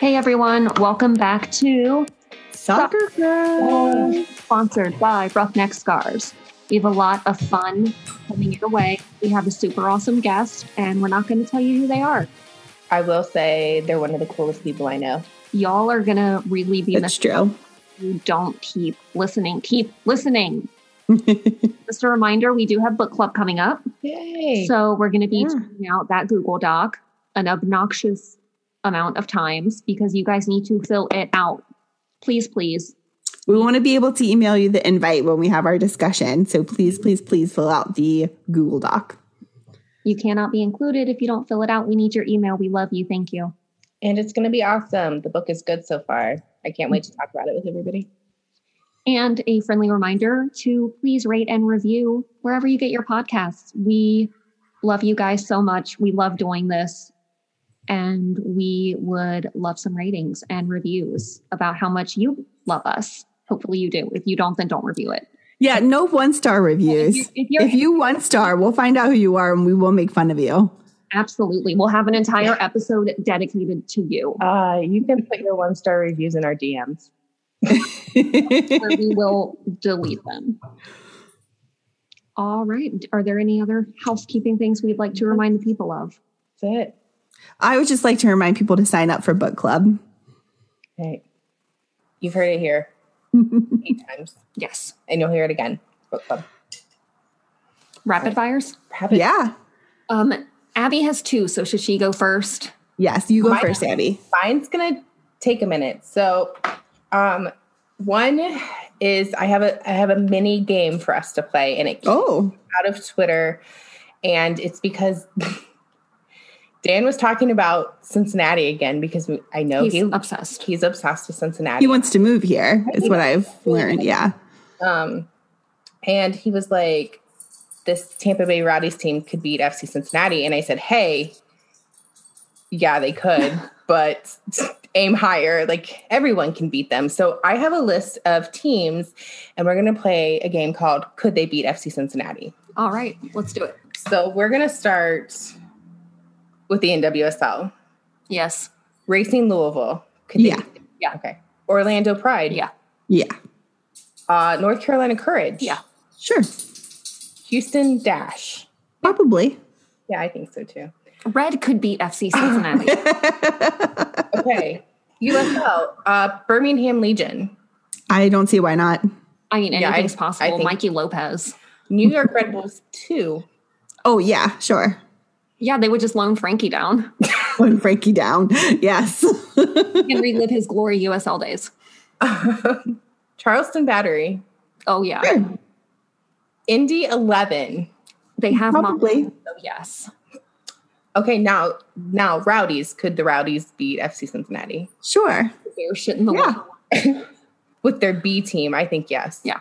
Hey everyone, welcome back to Soccer Crush. sponsored by Roughneck Scars. We have a lot of fun coming your way. We have a super awesome guest, and we're not going to tell you who they are. I will say they're one of the coolest people I know. Y'all are going to really be It's missed true. you don't keep listening. Keep listening. Just a reminder, we do have book club coming up. Yay. So we're going to be Yeah. tweeting out that Google Doc an obnoxious amount of times because you guys need to fill it out. Please, please. We want to be able to email you the invite when we have our discussion. So please, please, please fill out the Google Doc. You cannot be included if you don't fill it out. We need your email. We love you. Thank you. and it's going to be awesome. The book is good so far. I can't wait to talk about it with everybody. And a friendly reminder to please rate and review wherever you get your podcasts. We love you guys so much. We love doing this. And we would love some ratings and reviews about how much you love us. Hopefully you do. If you don't, then don't review it. Yeah, no one star reviews. If, you, if If you one star, we'll find out who you are and we will make fun of you. absolutely, we'll have an entire episode dedicated to you. Uh, you can put your one star reviews in our DMs. where we will delete them. All right. Are there any other housekeeping things we'd like to remind the people of? That's it. I would just like to remind people to sign up for book club. Right. You've heard it here eight times, Yes. and you'll hear it again. Book club. Rapid fires. Rabbit- Yeah. Um, Abby has two, so should she go first? Yes, you go Mine- first, Abby. Mine's gonna take a minute. So, um, one is I have a I have a mini game for us to play, and it came Oh, out of Twitter, and it's because Dan was talking about Cincinnati again because I know He's he, obsessed. he's obsessed with Cincinnati. he wants to move here, is what I've learned. Yeah. Um, and he was like, "This Tampa Bay Rowdies team could beat FC Cincinnati," and I said, "Hey, yeah, they could, but aim higher. Like everyone can beat them." So I have a list of teams, and we're going to play a game called "Could They Beat FC Cincinnati?" All right, let's do it. So we're going to start with the NWSL. Yes. Racing Louisville. Could Yeah. beat- Yeah. Okay. Orlando Pride. Yeah. Yeah. Uh, North Carolina Courage. Yeah. Sure. Houston Dash. Probably. Yeah, I think so too. Red could beat FC Cincinnati. Okay. USL, uh, Birmingham Legion, I don't see why not. I mean, Yeah, I- anything's I possible. think- Mikey Lopez. New York Red Bulls too. Oh, yeah, sure. Yeah, they would just loan Frankie down loan Frankie down. Yes. and relive his glory USL days. Charleston Battery, Oh, yeah. Sure. Indy 11. They have Probably. Mom- so yes. Okay, now now Rowdies. Could the Rowdies beat FC Cincinnati Sure. They're shit in the Yeah. world. with their B team? I think yes. Yeah.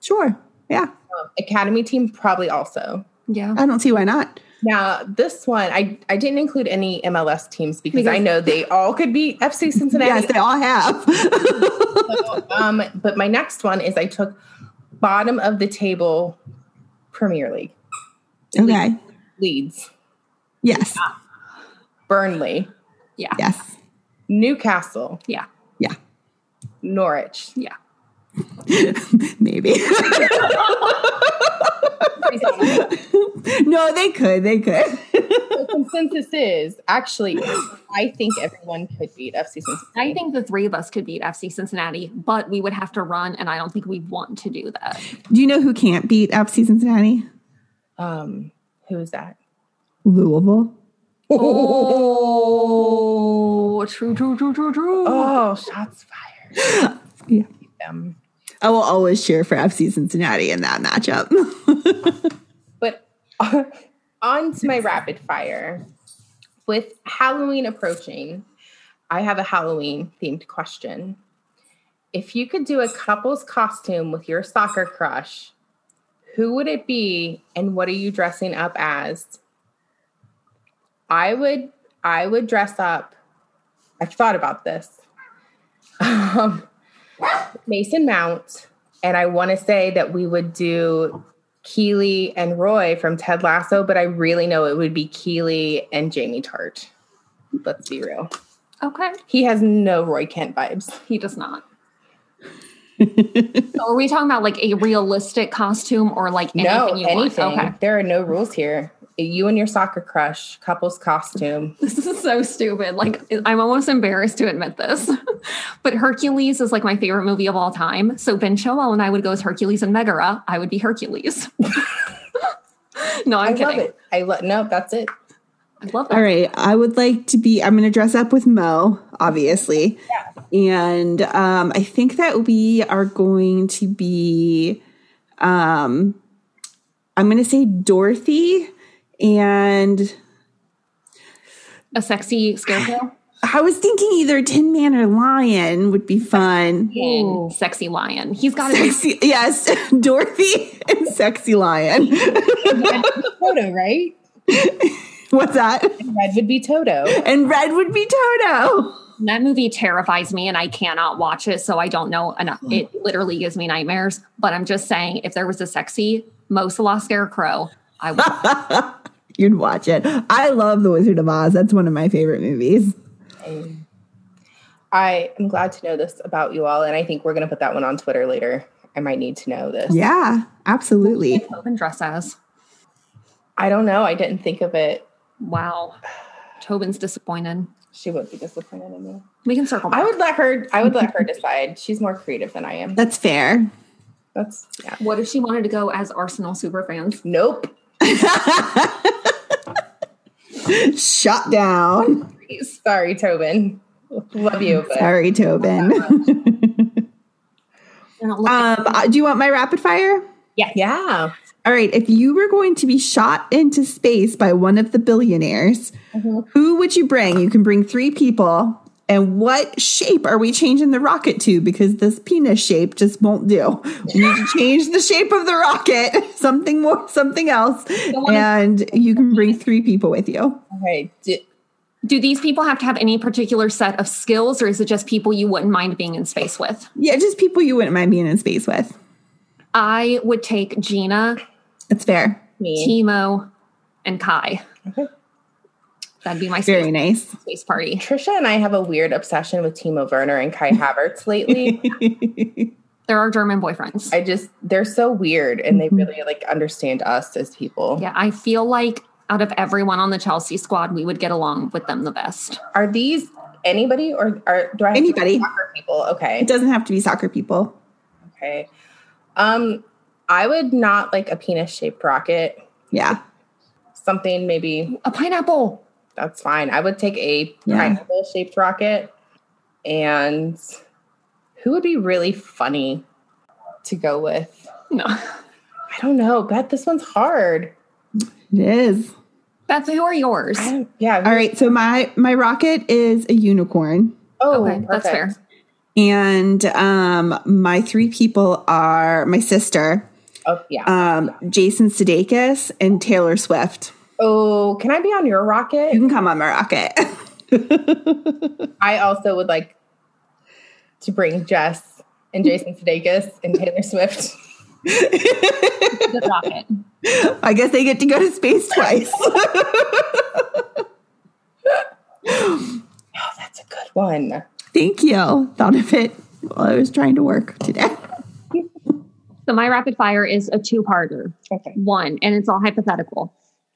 Sure. Yeah. Um, Academy team probably also. Yeah. I don't see why not. Now this one, I I didn't include any MLS teams because, Because- I know they all could be FC Cincinnati. Yes, they all have. So, um, but my next one is I took bottom of the table Premier League okay. Leeds, Yes. Burnley, Yeah. Yes. Newcastle, Yeah. Yeah. Norwich. Yeah. Maybe. no, they could. They could. The consensus is actually I think everyone could beat FC Cincinnati. I think the three of us could beat FC Cincinnati, but we would have to run, and I don't think we want to do that. Do you know who can't beat FC Cincinnati? Um, who is that? Louisville. Oh, true, true, true, true, true. Oh, shots fired. Yeah. Um, I will always cheer for FC Cincinnati in that matchup. but on to my rapid fire. With Halloween approaching, I have a Halloween themed question. If you could do a couple's costume with your soccer crush, who would it be and what are you dressing up as? I would I would dress up. I've thought about this. Um, Mason Mount, and I want to say that we would do Keeley and Roy from Ted Lasso, but I really know it would be Keeley and Jamie Tartt. Let's be real. Okay. He has no Roy Kent vibes. He does not. so are we talking about like a realistic costume or like anything no, you anything. want? Okay. There are no rules here. You and your soccer crush, couple's costume. This is so stupid. Like I'm almost embarrassed to admit this. but Hercules is like my favorite movie of all time. So Ben Joel and I would go as Hercules and Megara. I would be Hercules. no, I'm I kidding. love it. I love. No, that's it. I love that. All right. I would like to be, I'm going to dress up with Mo, obviously. Yeah. And um, I think that we are going to be, um, I'm going to say Dorothy. And A sexy scarecrow. I was thinking either Tin Man or Lion would be fun. Lion, sexy lion. He's got to be Sexy, yes, Dorothy and Sexy Lion. Toto, right? What's that? Red would be Toto. And red would be Toto. that movie terrifies me and I cannot watch it. So I don't know enough. It literally gives me nightmares. But I'm just saying, if there was a sexy Mo Salah scarecrow, I would. You'd watch it. I love The Wizard of Oz. That's one of my favorite movies. I am glad to know this about you all, and I think we're going to put that one on Twitter later. I might need to know this. Yeah, absolutely. Tobin dress as. I don't know. I didn't think of it. Wow. Tobin's disappointed. She would be disappointed in me. We can circle back. I would let her. I would let her decide. She's more creative than I am. That's fair. That's yeah. What if she wanted to go as Arsenal super fans? Nope. Shut down. Sorry, Tobin. Love you, but Sorry, Tobin. Don't um, uh, do you want my rapid fire? yeah. All right. If you were going to be shot into space by one of the billionaires, Mm-hmm. who would you bring? You can bring three people. And what shape are we changing the rocket to? Because this penis shape just won't do. We need to change the shape of the rocket, something more, something else. And you can bring three people with you. Okay. D- Do these people have to have any particular set of skills, or is it just people you wouldn't mind being in space with? Yeah, just people you wouldn't mind being in space with. I would take Gina, That's fair. me. Timo, and Kai. Okay. That'd be my Very nice. space party. Trisha and I have a weird obsession with Timo Werner and Kai Havertz lately. they're our German boyfriends. I just they're so weird and they Mhm. really like understand us as people. yeah, I feel like out of everyone on the Chelsea squad, we would get along with them the best. Are these anybody or are do I have to Anybody. soccer people? Okay. It doesn't have to be soccer people. Okay. Um I would not like a penis shaped rocket. Yeah. Something maybe A pineapple. That's fine. I would take a Yeah. pineapple shaped rocket. And who would be really funny to go with? No. I don't know. Beth, this one's hard. It is. Beth, who are yours? I yeah. All right. So my my rocket is a unicorn. Oh, okay, that's fair. And um my three people are my sister, Oh, yeah. um, Jason Sudeikis, and Taylor Swift. Oh, can I be on your rocket? You can come on my rocket. I also would like to bring Jess and Jason Sudeikis and Taylor Swift. The rocket. I guess they get to go to space twice. Oh, that's a good one. Thank you. Thought of it while I was trying to work today. So my rapid fire is a two-parter. Okay. One, and it's all hypothetical.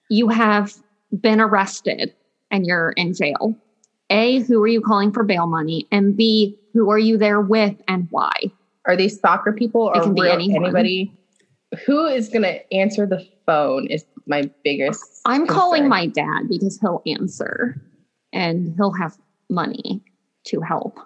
You have been arrested and you're in jail. A, who are you calling for bail money? And B, who are you there with and why? Are these soccer people It can be anyone. anybody? Who is going to answer the phone is my biggest. I'm calling my dad because he'll answer and he'll have money to help.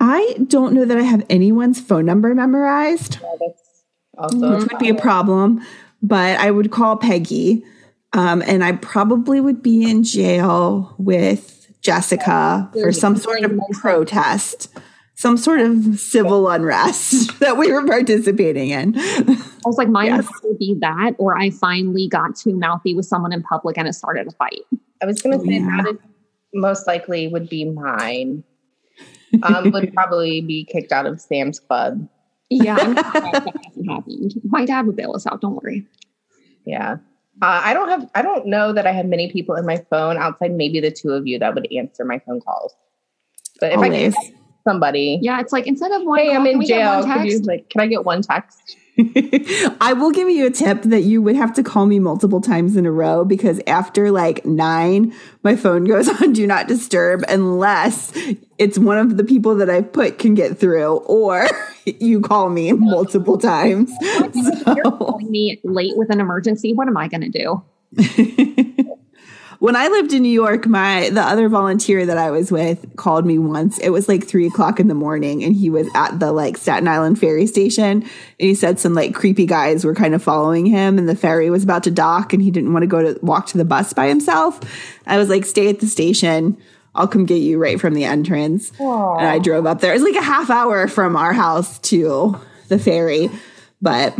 I don't know that I have anyone's phone number memorized. Yeah, that's also which would be a problem. But I would call Peggy, um, and I probably would be in jail with Jessica for some sort of protest, some sort of civil unrest that we were participating in. I was like, mine Yes. would be that, or I finally got too mouthy with someone in public and it started a fight. I was going to say Yeah. that is most likely would be mine. Um, would probably be kicked out of Sam's Club. Yeah, I'm glad that hasn't happened. My dad would bail us out. Don't worry. Yeah. Uh, I don't have. I don't know that I have many people in my phone outside maybe the two of you that would answer my phone calls. But if Always. I get somebody, Yeah, it's like instead of one, hey, call, I'm in we get one jail. Could you like? Can I get one text? I will give you a tip that you would have to call me multiple times in a row because after like nine, my phone goes on do not disturb unless it's one of the people that I've put can get through or you call me multiple times. If you're So- calling me late with an emergency, what am I going to do? When I lived in New York, my the other volunteer that I was with called me once. It was like three o'clock in the morning, and he was at the like Staten Island ferry station. And he said some like creepy guys were kind of following him, and the ferry was about to dock, and he didn't want to go to walk to the bus by himself. I was like, "Stay at the station. I'll come get you right from the entrance." And I drove up there. It was like a half hour from our house to the ferry, but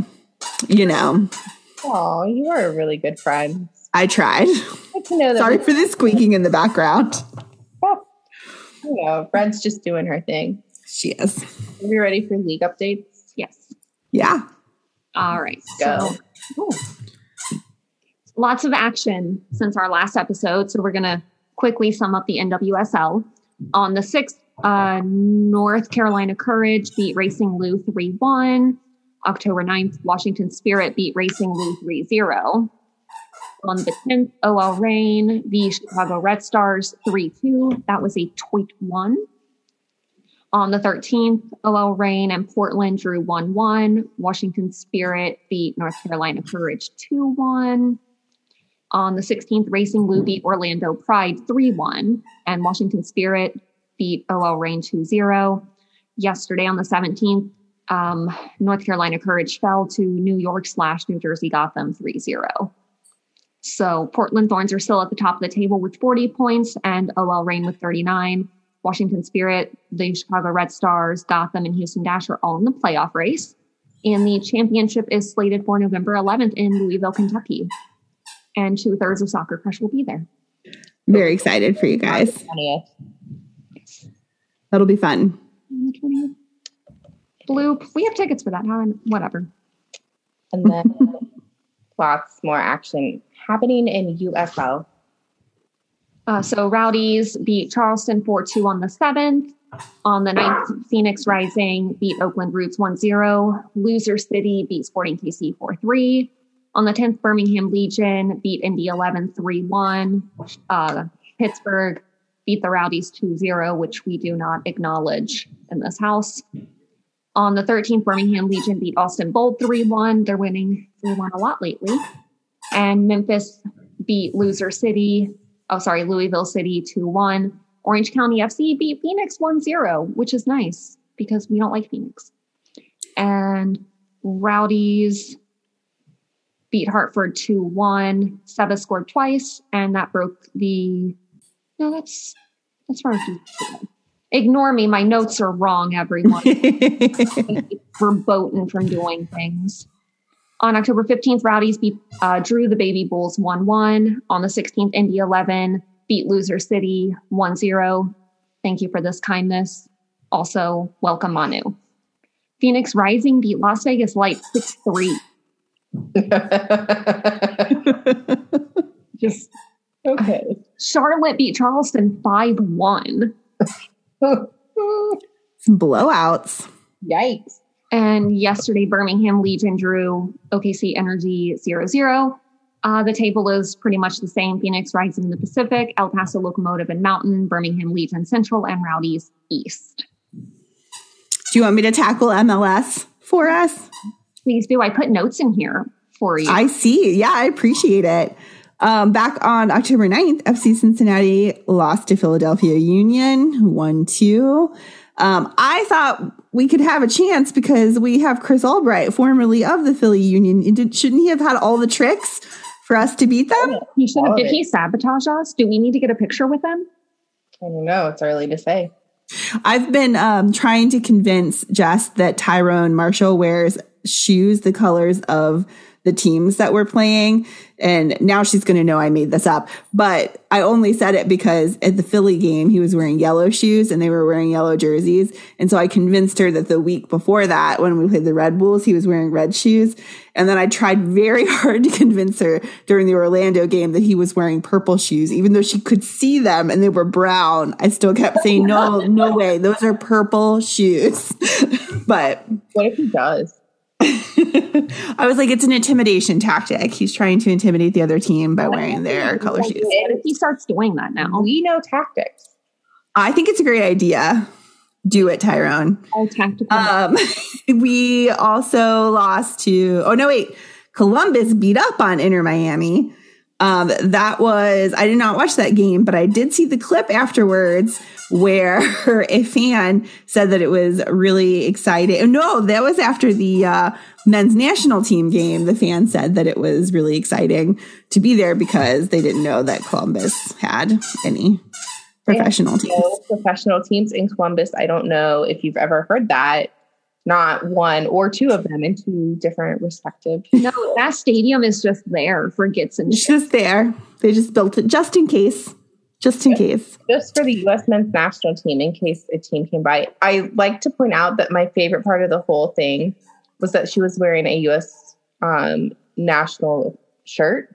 you know, Oh, you are a really good friend. I tried. Good to know that. Sorry for the squeaking in the background. you know, Fred's just doing her thing. She is. Are we ready for league updates? Yes. Yeah. All right. Go. So, lots of action since our last episode. So we're going to quickly sum up the NWSL. On the 6th, uh, North Carolina Courage beat Racing Lou 3 1. October 9th, Washington Spirit beat Racing Lou 3 0. On the 10th, OL Reign, the Chicago Red Stars 3 2. That was a tweet one. On the 13th, OL Reign and Portland drew 1 1. Washington Spirit beat North Carolina Courage 2 1. On the 16th, Racing Lou beat Orlando Pride 3 1. And Washington Spirit beat OL Reign 2 0. Yesterday, on the 17th, um, North Carolina Courage fell to New York slash New Jersey Gotham 3 0. So Portland Thorns are still at the top of the table with 40 points and OL Reign with 39. Washington Spirit, the Chicago Red Stars, Gotham, and Houston Dash are all in the playoff race. And the championship is slated for November 11th in Louisville, Kentucky. And two thirds of Soccer Crush will be there. Very excited for you guys. That'll be fun. Bloop. We have tickets for that. How- Whatever. And then lots more action happening in USL. Uh, so Rowdies beat Charleston 4 2 on the 7th. On the 9th, Phoenix Rising beat Oakland Roots 1 0. Loser City beat Sporting KC 4 3. On the 10th, Birmingham Legion beat Indy 11 3 1. Uh, Pittsburgh beat the Rowdies 2 0, which we do not acknowledge in this house. On the 13th, Birmingham Legion beat Austin Bold 3 1. They're winning 3 1 a lot lately. And Memphis beat Loser City oh sorry, Louisville City 2-1. Orange County FC beat Phoenix 1-0, which is nice because we don't like Phoenix. And Rowdies beat Hartford 2-1. Seba scored twice, and that broke the no, that's that's wrong. Ignore me. My notes are wrong, everyone. verboten from doing things. On October 15th, Rowdies beat, uh, drew the Baby Bulls 1 1. On the 16th, Indy 11 beat Loser City 1 0. Thank you for this kindness. Also, welcome Manu. Phoenix Rising beat Las Vegas Light 6 3. Just okay. Charlotte beat Charleston 5 1. Some blowouts. Yikes. And yesterday, Birmingham Legion drew OKC Energy 0 0. Uh, the table is pretty much the same Phoenix Rising in the Pacific, El Paso Locomotive and Mountain, Birmingham Legion Central, and Rowdies East. Do you want me to tackle MLS for us? Please do. I put notes in here for you. I see. Yeah, I appreciate it. Um, back on October 9th, FC Cincinnati lost to Philadelphia Union 1 2. Um, I thought we could have a chance because we have Chris Albright, formerly of the Philly Union. Did, shouldn't he have had all the tricks for us to beat them? he should have. Did he sabotage us? Do we need to get a picture with him? I don't know. It's early to say. I've been um, trying to convince Jess that Tyrone Marshall wears shoes the colors of the teams that were playing. And now she's going to know I made this up. But I only said it because at the Philly game, he was wearing yellow shoes and they were wearing yellow jerseys. And so I convinced her that the week before that, when we played the Red Bulls, he was wearing red shoes. And then I tried very hard to convince her during the Orlando game that he was wearing purple shoes, even though she could see them and they were brown. I still kept saying, no, no way. Those are purple shoes. but what if he does? I was like, it's an intimidation tactic. He's trying to intimidate the other team by wearing their color shoes. And if he starts doing that now, we know tactics. I think it's a great idea. Do it, Tyrone. Oh, tactical. Um, we also lost to, oh, no, wait. Columbus beat up on Inter Miami. Um, that was, I did not watch that game, but I did see the clip afterwards where a fan said that it was really exciting. No, that was after the uh, men's national team game. The fan said that it was really exciting to be there because they didn't know that Columbus had any professional teams. No professional teams in Columbus. I don't know if you've ever heard that. Not one or two of them in two different respective. No, that stadium is just there for Gits and It's just there. They just built it just in case just in case. Just for the U.S. men's national team, in case a team came by. I like to point out that my favorite part of the whole thing was that she was wearing a U.S. Um, national shirt.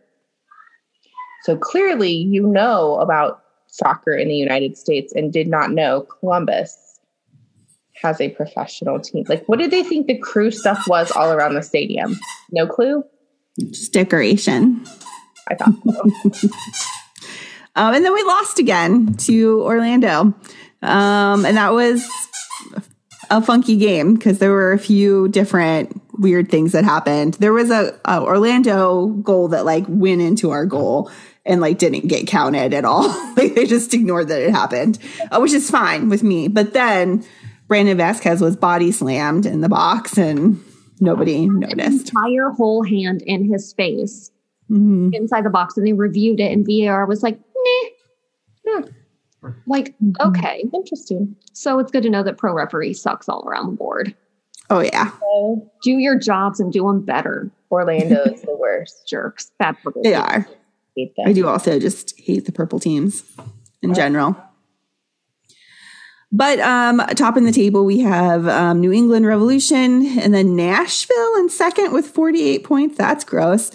So clearly, you know about soccer in the United States and did not know Columbus has a professional team. Like, what did they think the crew stuff was all around the stadium? No clue? Just decoration. I thought so. Um, and then we lost again to Orlando. Um, and that was a funky game because there were a few different weird things that happened. There was a, a, Orlando goal that like went into our goal and like didn't get counted at all. like they just ignored that it happened, uh, which is fine with me. But then Brandon Vazquez was body slammed in the box and nobody noticed. entire whole hand in his face mm-hmm. inside the box, and they reviewed it, and VAR was like, nah. Like, mm-hmm. okay, interesting. So it's good to know that pro referee sucks all around the board. Oh yeah. So, do your jobs and do them better. Orlando is the worst. Jerks. Bad purple. They are. I do also just hate the purple teams in general. But um, top in the table, we have um, New England Revolution and then Nashville in second with 48 points. That's gross.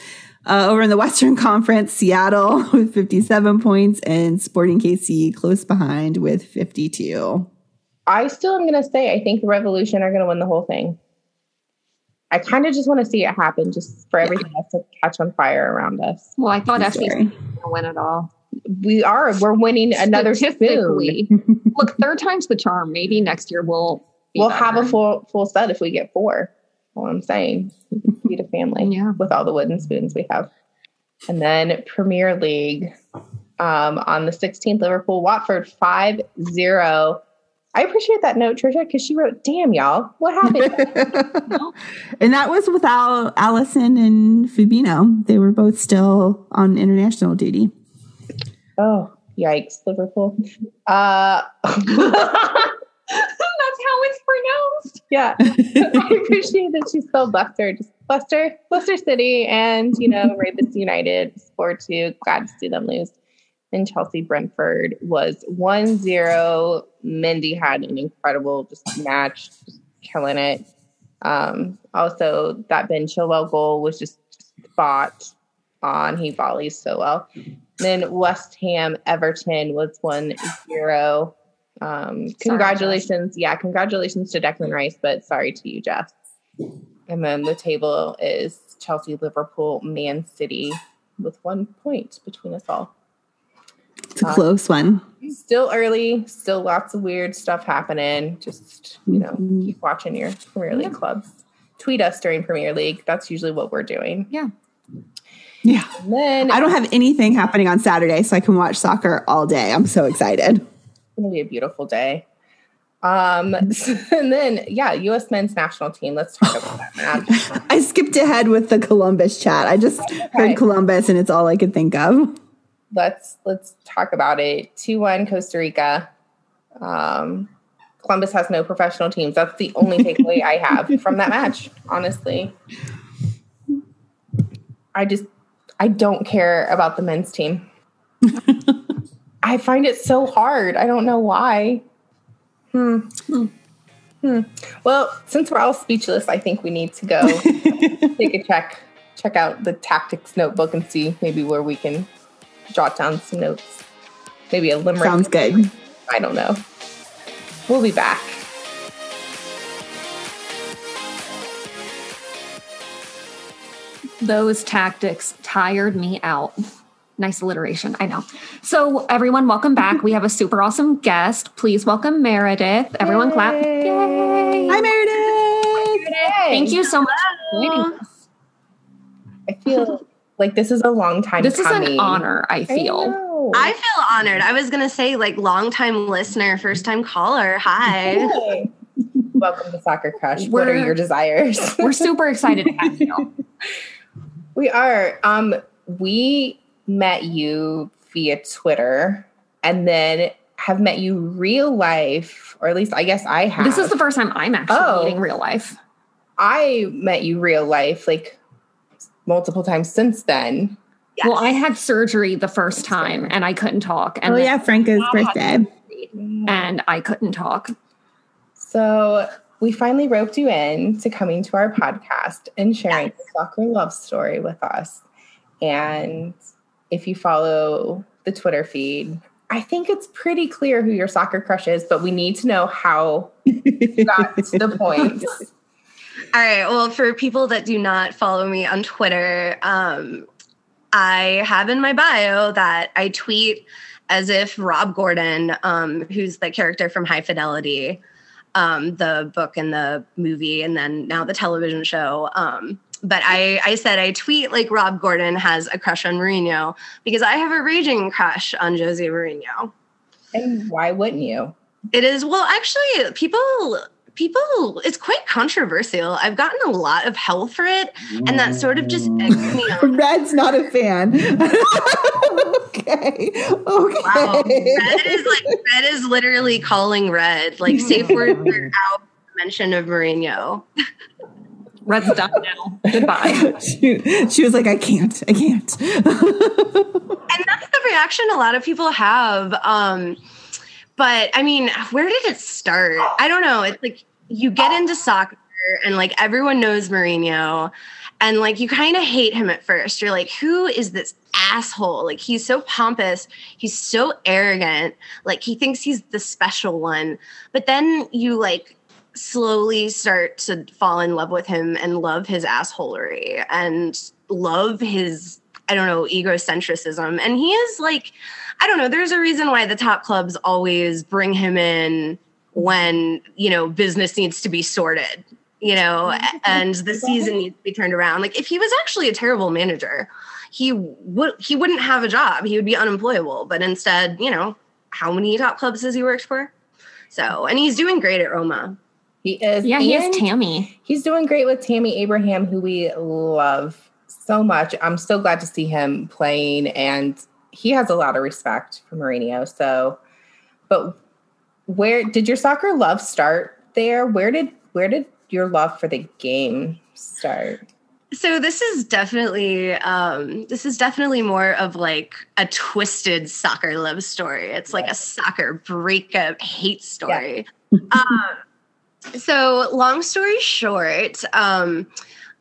Uh, over in the Western Conference, Seattle with 57 points and Sporting KC close behind with 52. I still am going to say I think the Revolution are going to win the whole thing. I kind of just want to see it happen just for everything yeah. else to catch on fire around us. Well, I thought SBC was going to win it all. We are. We're winning another spoon. Look, third time's the charm. Maybe next year we'll we'll better. have a full full set if we get four. All I'm saying feed a family yeah. with all the wooden spoons we have. And then Premier League um, on the 16th, Liverpool, Watford 5 0. I appreciate that note, Trisha, because she wrote, Damn, y'all, what happened? and that was without Alisson and Fabinho. They were both still on international duty. Oh, yikes, Liverpool. Uh, That's how it's pronounced. Yeah. I appreciate that she spelled Leicester, just Leicester, Leicester City, and, you know, Ravens United, 4 2. Glad to see them lose. And Chelsea Brentford was 1 0. Mendy had an incredible just match, just killing it. Um, also, that Ben Chilwell goal was just spot on. He volleys so well. then West Ham Everton was 1 0. Um, congratulations. Sorry, yeah, congratulations to Declan Rice, but sorry to you, Jess. And then the table is Chelsea, Liverpool, Man City with one point between us all. It's a um, close one. Still early, still lots of weird stuff happening. Just, you know, mm-hmm. keep watching your Premier League yeah. clubs. Tweet us during Premier League. That's usually what we're doing. Yeah. Yeah. And then I don't have anything happening on Saturday, so I can watch soccer all day. I'm so excited It's going to be a beautiful day. Um, and then yeah, U.S. men's national team. Let's talk about that. I skipped ahead with the Columbus chat. I just okay. heard Columbus, and it's all I could think of. Let's let's talk about it. Two one Costa Rica. Um, Columbus has no professional teams. That's the only takeaway I have from that match. Honestly, I just I don't care about the men's team. I find it so hard. I don't know why. Hmm. Hmm. hmm. Well, since we're all speechless, I think we need to go take a check, check out the tactics notebook and see maybe where we can jot down some notes. Maybe a limerick. Sounds good. I don't know. We'll be back. Those tactics tired me out. Nice alliteration, I know. So, everyone, welcome back. We have a super awesome guest. Please welcome Meredith. Everyone, clap. Yay! Hi, Meredith. Thank you so much for joining us. I feel like this is a long time. This is an honor, I feel. know. I feel honored. I was gonna say like long time listener, first time caller. Hi. Hey. Welcome to Soccer Crush. what are We're- your desires? We're super excited to have you. we are. Um, we met you via Twitter, and then have met you real life, or at least I guess I have. This is the first time I'm actually Oh. meeting real life. I met you real life like multiple times since then. Yes. Well, I had surgery the first time and I couldn't talk. And Oh, yeah, Franca's Mom had birthday. And I couldn't talk. So we finally roped you in to coming to our podcast and sharing your soccer love story with us. And if you follow the Twitter feed, I think it's pretty clear who your soccer crush is, but we need to know how you got to the point. All right. Well, for people that do not follow me on Twitter, um, I have in my bio that I tweet as if Rob Gordon, um, who's the character from High Fidelity, um, the book and the movie, and then now the television show. Um, but I, I said I tweet like Rob Gordon has a crush on Mourinho because I have a raging crush on Jose Mourinho. And why wouldn't you? It is well, actually, people people it's quite controversial. I've gotten a lot of hell for it, and that sort of just mm. eggs me on. Red's not a fan. okay. Okay. Wow, red is like red is literally calling red. Like safe word are out. Mention of Mourinho. Red's done now. Goodbye. she, she was like, I can't. I can't. and that's the reaction a lot of people have um but i mean where did it start i don't know it's like you get into soccer and like everyone knows Mourinho and like you kind of hate him at first you're like who is this asshole like he's so pompous he's so arrogant like he thinks he's the special one but then you like slowly start to fall in love with him and love his assholery and love his I don't know, egocentrism. And he is like, I don't know, there's a reason why the top clubs always bring him in when, you know, business needs to be sorted, you know, and the season needs to be turned around. Like if he was actually a terrible manager, he would he wouldn't have a job. He would be unemployable. But instead, you know, how many top clubs has he worked for? So, and he's doing great at Roma. He is. Yeah, he is Tammy. He's doing great with Tammy Abraham, who we love so much. I'm so glad to see him playing, and he has a lot of respect for Mourinho. So, but where did your soccer love start? There, where did where did your love for the game start? So this is definitely um, this is definitely more of like a twisted soccer love story. It's like a soccer breakup hate story. um, so long story short, um,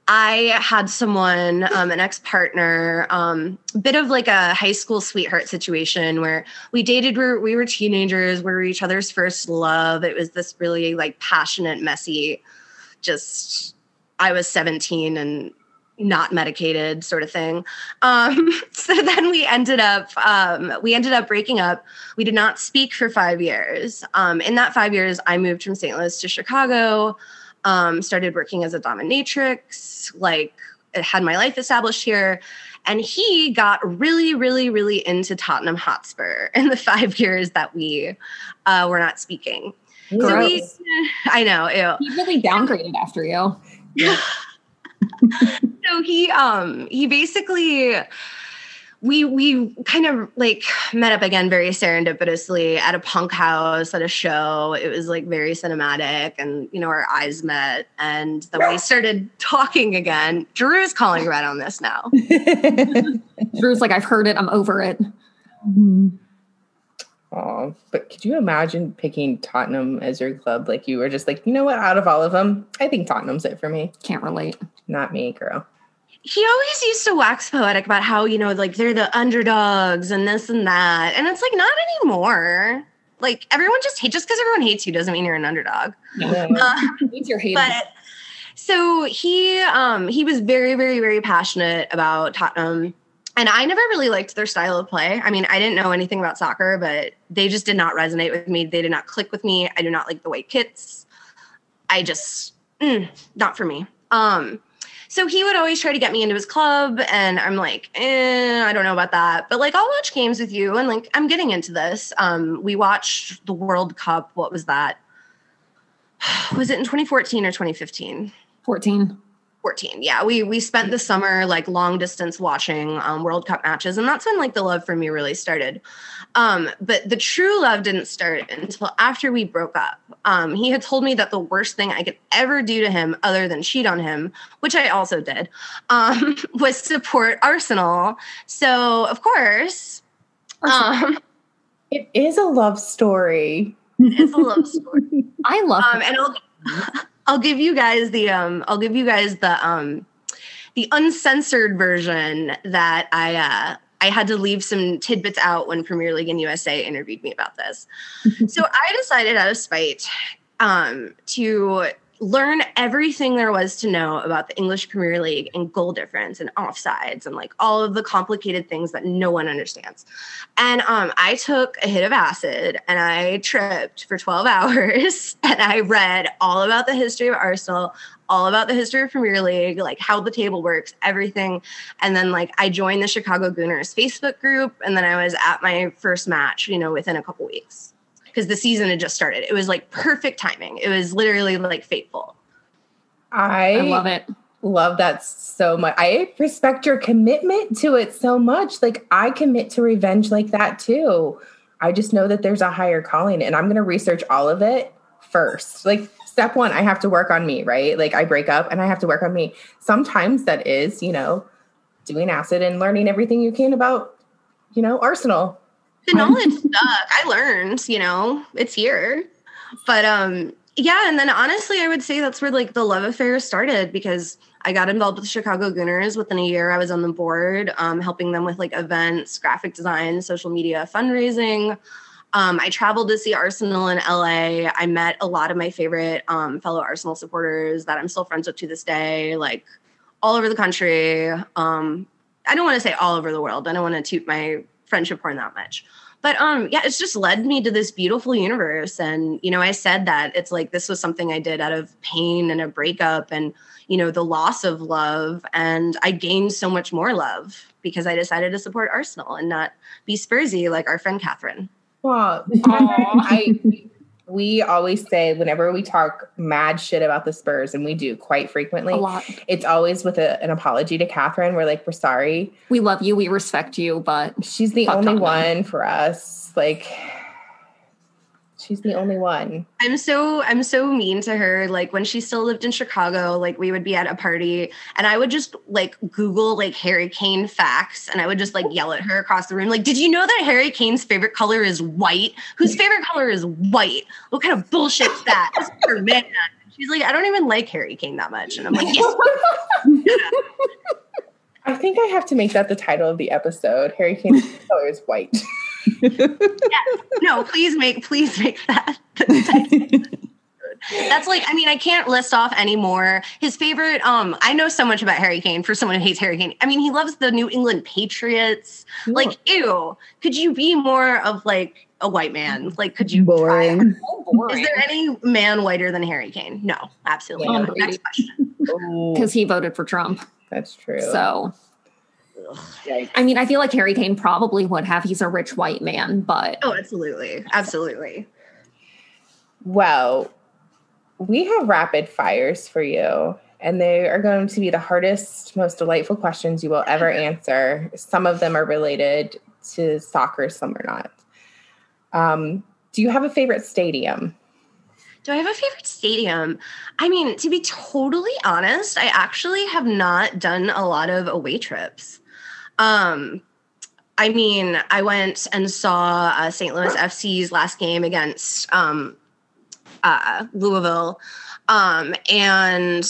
I had someone, um, an ex partner, um, bit of like a high school sweetheart situation where we dated, we were, we were teenagers, we were each other's first love. It was this really like passionate, messy, just, I was 17 and not medicated sort of thing. Um, so then we ended up, um, we ended up breaking up. We did not speak for five years. Um, in that five years, I moved from St. Louis to Chicago um, started working as a dominatrix, like had my life established here. And he got really, really, really into Tottenham Hotspur in the five years that we uh, were not speaking. So we, I know, ew. He really downgraded after you. So he um he basically we we kind of like met up again very serendipitously at a punk house at a show. It was like very cinematic, and you know our eyes met, and then we started talking again. Drew's calling red on this now. Drew's like, I've heard it. I'm over it. Mm-hmm. Oh, but could you imagine picking Tottenham as your club? Like you were just like, you know what? Out of all of them, I think Tottenham's it for me. Can't relate. Not me, girl. He always used to wax poetic about how you know like they're the underdogs and this and that. And it's like not anymore. Like everyone just hate just because everyone hates you doesn't mean you're an underdog. Yeah. uh, means you're hated. but so he um he was very very very passionate about tottenham. And i never really liked their style of play. I mean i didn't know anything about soccer but they just did not resonate with me. They did not click with me. I do not like the white kits. I just mm, not for me. Um so he would always try to get me into his club, and I'm like, eh, I don't know about that. But like, I'll watch games with you, and like, I'm getting into this. Um, we watched the World Cup. What was that? Was it in 2014 or 2015? 14. 14 yeah we we spent the summer like long distance watching um, world cup matches and that's when like the love for me really started um, but the true love didn't start until after we broke up. Um, he had told me that the worst thing i could ever do to him other than cheat on him which i also did um, was support arsenal. So of course um, it is a love story. It's a love story. I love um, and I'll, I'll give you guys the um I'll give you guys the um the uncensored version that I uh I had to leave some tidbits out when Premier League and USA interviewed me about this. so I decided out of spite um, to learn everything there was to know about the English Premier League and goal difference and offsides and like all of the complicated things that no one understands. And um, I took a hit of acid and I tripped for 12 hours and I read all about the history of Arsenal, all about the history of Premier League, like how the table works, everything. And then like I joined the Chicago Gooners Facebook group and then I was at my first match, you know, within a couple weeks because the season had just started. It was like perfect timing. It was literally like fateful. I, I love it. Love that so much. I respect your commitment to it so much. Like I commit to revenge like that too. I just know that there's a higher calling and I'm going to research all of it first. Like step 1, I have to work on me, right? Like I break up and I have to work on me. Sometimes that is, you know, doing acid and learning everything you can about, you know, Arsenal the knowledge stuck. I learned, you know, it's here. But um yeah, and then honestly, I would say that's where like the love affair started because I got involved with Chicago Gooners within a year. I was on the board, um, helping them with like events, graphic design, social media, fundraising. Um, I traveled to see Arsenal in LA. I met a lot of my favorite um, fellow Arsenal supporters that I'm still friends with to this day, like all over the country. Um, I don't want to say all over the world. I don't want to toot my friendship horn that much but um yeah it's just led me to this beautiful universe and you know i said that it's like this was something i did out of pain and a breakup and you know the loss of love and i gained so much more love because i decided to support arsenal and not be spursy like our friend catherine I, we always say whenever we talk mad shit about the Spurs, and we do quite frequently, a lot. it's always with a, an apology to Catherine. We're like, we're sorry. We love you. We respect you, but she's the only one for us. Like, she's the only one. I'm so I'm so mean to her. Like when she still lived in Chicago, like we would be at a party and I would just like Google like Harry Kane facts and I would just like yell at her across the room. Like, did you know that Harry Kane's favorite color is white? Whose favorite color is white? What kind of bullshit's that? man. She's like, I don't even like Harry Kane that much. And I'm like, yes. I think I have to make that the title of the episode. Harry Kane's color is white yeah. No, please make please make that. That's like, I mean, I can't list off anymore. His favorite, um, I know so much about Harry Kane for someone who hates Harry Kane. I mean, he loves the New England Patriots. Ooh. Like, ew, could you be more of like a white man? Like, could you boring? boring. Is there any man whiter than Harry Kane? No, absolutely yeah. no. Next question. Because he voted for Trump. That's true. So I mean, I feel like Harry Kane probably would have. He's a rich white man, but oh, absolutely, absolutely. Well, we have rapid fires for you. And they are going to be the hardest, most delightful questions you will ever answer. Some of them are related to soccer, some are not. Um, do you have a favorite stadium? Do I have a favorite stadium? I mean, to be totally honest, I actually have not done a lot of away trips. Um, I mean, I went and saw uh, St. Louis FC's last game against um, uh, Louisville, um, and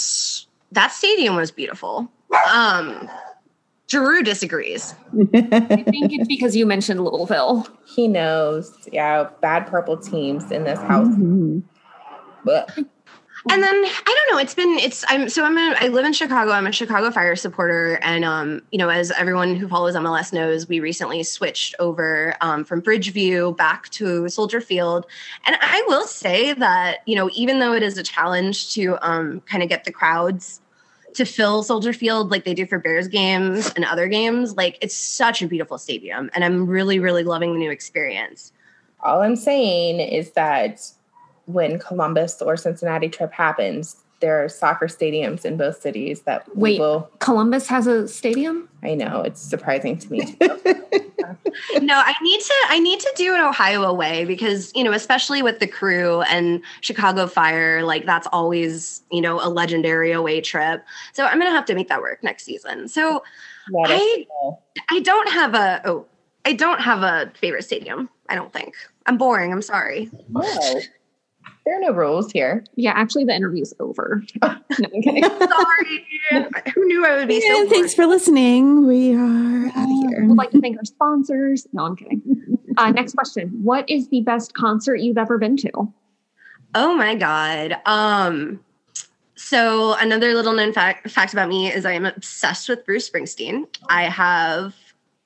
that stadium was beautiful. Um, Giroux disagrees. I think it's because you mentioned Louisville. He knows. Yeah, bad purple teams in this house. Mhm. But and then I don't know. It's been it's I'm so I'm a, I live in Chicago. I'm a Chicago Fire supporter, and um you know as everyone who follows MLS knows, we recently switched over um, from Bridgeview back to Soldier Field, and I will say that you know even though it is a challenge to um kind of get the crowds to fill Soldier Field like they do for Bears games and other games, like it's such a beautiful stadium, and I'm really really loving the new experience. all I'm saying is that when Columbus or Cincinnati trip happens, there are soccer stadiums in both cities that we Wait. will. Columbus has a stadium? I know it's surprising to me. no, I need to I need to do an Ohio away because, you know, especially with the crew and Chicago Fire, like that's always, you know, a legendary away trip. So I'm gonna have to make that work next season. So Let I- I don't have a oh, I don't have a favorite stadium. I don't think. I'm boring. I'm sorry. No, there are no rules here. Yeah, actually, the interview's over. no, I'm kidding. Sorry. Who knew I would be so And thanks for listening. We are out of here. We'd like to thank our sponsors. No, I'm kidding. Uh, next question. What is the best concert you've ever been to? Oh my god. Um so another little known fact, fact about me is I am obsessed with Bruce Springsteen. I have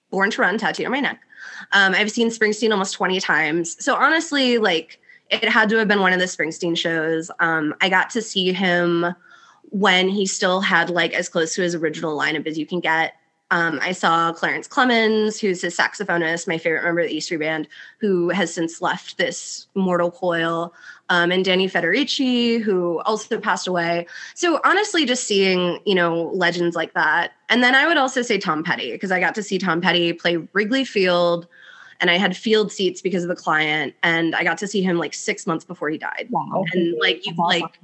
Born to Run tattooed on my neck. Um, I've seen Springsteen almost 20 times. So honestly, like it had to have been one of the Springsteen shows. Um, I got to see him when he still had like as close to his original lineup as you can get. Um, I saw Clarence Clemons, who's his saxophonist, my favorite member of the Easter Band, who has since left this mortal coil, um, and Danny Federici, who also passed away. So honestly, just seeing you know legends like that, and then I would also say Tom Petty because I got to see Tom Petty play Wrigley Field, and I had field seats because of the client, and I got to see him like six months before he died, Wow. and like you awesome. like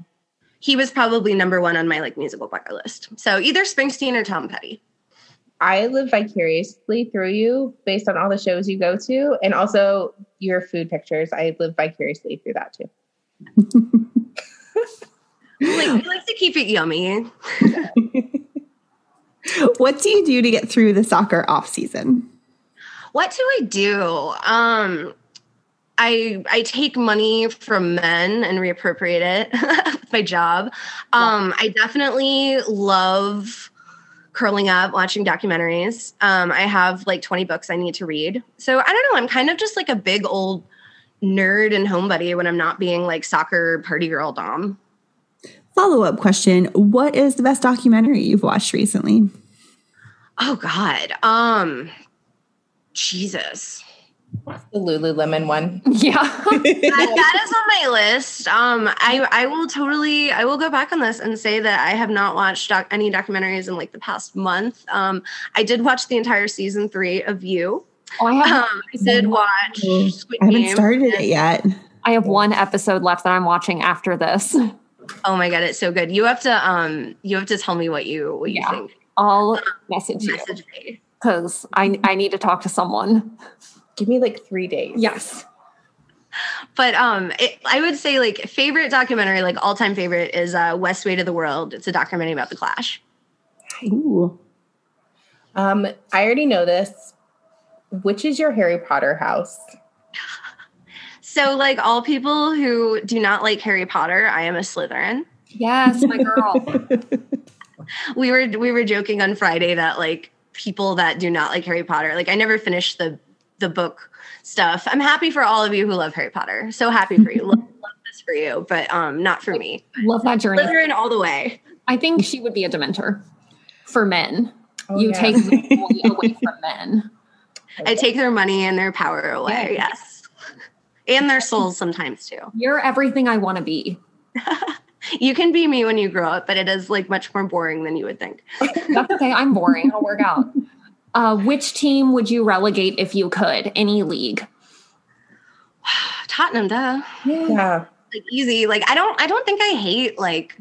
he was probably number one on my like musical bucket list. So either Springsteen or Tom Petty. I live vicariously through you based on all the shows you go to, and also your food pictures. I live vicariously through that too. Like I like to keep it yummy. What do you do to get through the soccer off season? What do I do? Um I I take money from men and reappropriate it with my job. Um I definitely love curling up watching documentaries. Um I have like 20 books I need to read. So I don't know, I'm kind of just like a big old nerd and homebody when I'm not being like soccer party girl dom. Follow up question What is the best documentary you've watched recently? Oh god. Um Jesus. The Lululemon one. Yeah. that, that is on my list. Um, I I will totally I will go back on this and say that I have not watched doc- any documentaries in like the past month. Um, I did watch the entire season three of You. Oh, I have Um, I did watch Squid I haven't Game. started it yet. I have one episode left that I'm watching after this. Oh my god, it's so good. You have to um you have to tell me what you what you Yeah. think. I'll message you Message me. Because I I need to talk to someone. Give me like three days. Yes. But um, it, I would say like favorite documentary, like all time favorite, is uh, Westway to the World. It's a documentary about the Clash. Ooh. Um, I already know this. Which is your Harry Potter house? So, like all people who do not like Harry Potter, I am a Slytherin. Yes, my girl. We were we were joking on Friday that like people that do not like Harry Potter, like I never finished the the book stuff. I'm happy for all of you who love Harry Potter. So happy for you. love, love this for you, but um, not for me. Love that journey. Slytherin all the way. I think she would be a Dementor for men. Oh, you yeah. take the bully away from men. I take their money and their power away. Yeah. Yes, and their souls sometimes too. You're everything I want to be. You can be me when you grow up, but it is like much more boring than you would think. That's okay. I'm boring. I'll work out. Uh, which team would you relegate if you could? Any league? Tottenham, duh. Yeah. Like easy. Like I don't I don't think I hate like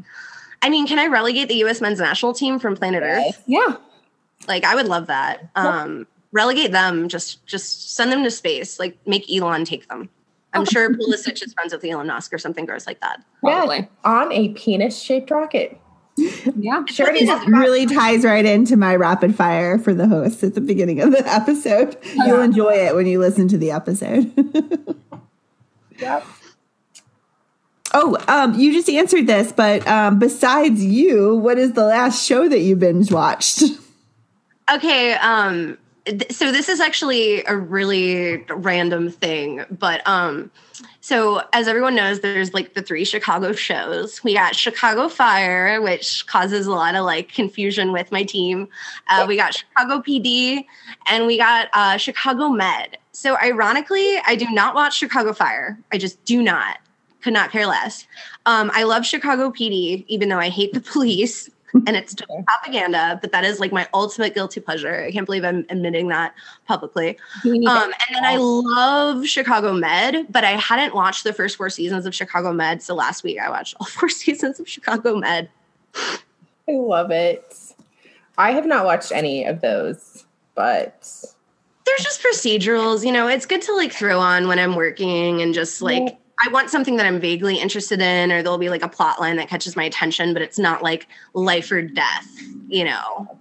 I mean, can I relegate the US men's national team from planet Earth? Yeah. Like I would love that. Um relegate them, just just send them to space. Like make Elon take them. I'm sure Pulisic is friends with Elon Musk or something gross like that. Probably. On a penis shaped rocket. Yeah. Sure. It is. really ties right into my rapid fire for the host at the beginning of the episode. You'll enjoy it when you listen to the episode. Yep. oh, um, you just answered this, but um, besides you, what is the last show that you binge watched? Okay, um th- so this is actually a really random thing, but um so as everyone knows there's like the three Chicago shows. We got Chicago Fire, which causes a lot of like confusion with my team. Uh, we got Chicago PD and we got uh, Chicago Med. So ironically, I do not watch Chicago Fire. I just do not. Could not care less. Um, I love Chicago PD, even though I hate the police and it's just propaganda, but that is like my ultimate guilty pleasure. I can't believe I'm admitting that publicly. Um, and then I love Chicago Med, but I hadn't watched the first four seasons of Chicago Med. So last week I watched all four seasons of Chicago Med. I love it. I have not watched any of those, but They're just procedurals, you know, it's good to like throw on when I'm working and just like Yeah. I want something that I'm vaguely interested in, or there'll be like a plot line that catches my attention, but it's not like life or death, you know.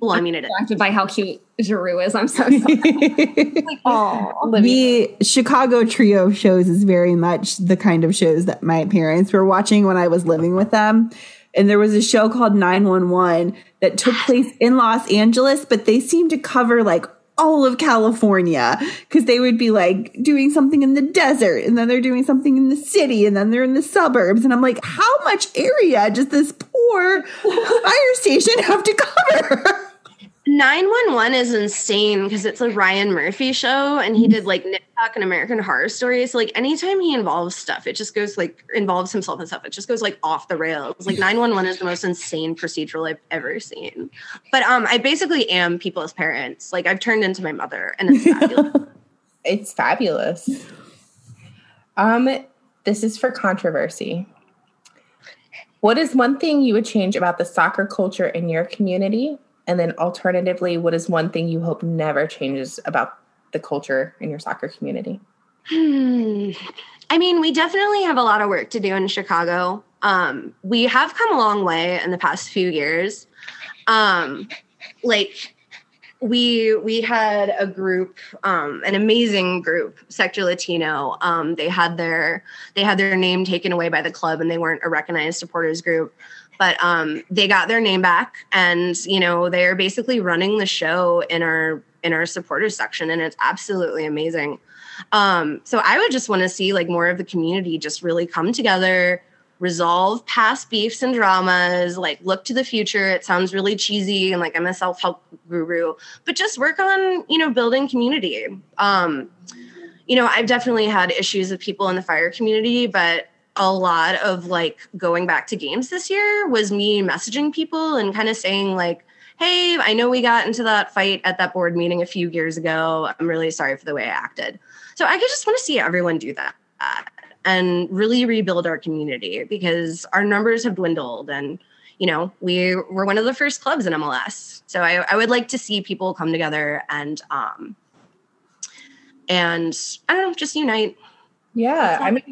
Well, I mean, it is. distracted by how cute Giroud is. I'm so sorry. oh, Olivia. the Chicago trio of shows is very much the kind of shows that my parents were watching when I was living with them. And there was a show called 911 that took place in Los Angeles, but they seemed to cover like all of California because they would be like doing something in the desert and then they're doing something in the city and then they're in the suburbs. And I'm like, how much area does this poor fire station have to cover? 911 is insane because it's a Ryan Murphy show and he did like Nip Tuck and American Horror Story. So like anytime he involves stuff, it just goes like involves himself and stuff. It just goes like off the rails. Like 911 is the most insane procedural I've ever seen. But um I basically am people's parents. Like I've turned into my mother and it's fabulous. It's fabulous. Um, this is for controversy. What is one thing you would change about the soccer culture in your community? And then alternatively, what is one thing you hope never changes about the culture in your soccer community? Hmm. I mean, we definitely have a lot of work to do in Chicago. Um, we have come a long way in the past few years. Um, like we we had a group, um, an amazing group, Sector Latino. Um, they had their they had their name taken away by the club, and they weren't a recognized supporters group. But um, they got their name back, and you know they're basically running the show in our in our supporters section, and it's absolutely amazing. Um, so I would just want to see like more of the community just really come together, resolve past beefs and dramas, like look to the future. It sounds really cheesy and like I'm a self-help guru, but just work on, you know, building community. Um, you know, I've definitely had issues with people in the fire community, but a lot of like going back to games this year was me messaging people and kind of saying like, hey, I know we got into that fight at that board meeting a few years ago. I'm really sorry for the way I acted. So I just want to see everyone do that and really rebuild our community because our numbers have dwindled and you know we were one of the first clubs in MLS. So I, I would like to see people come together and um and I don't know, just unite. Yeah, I mean,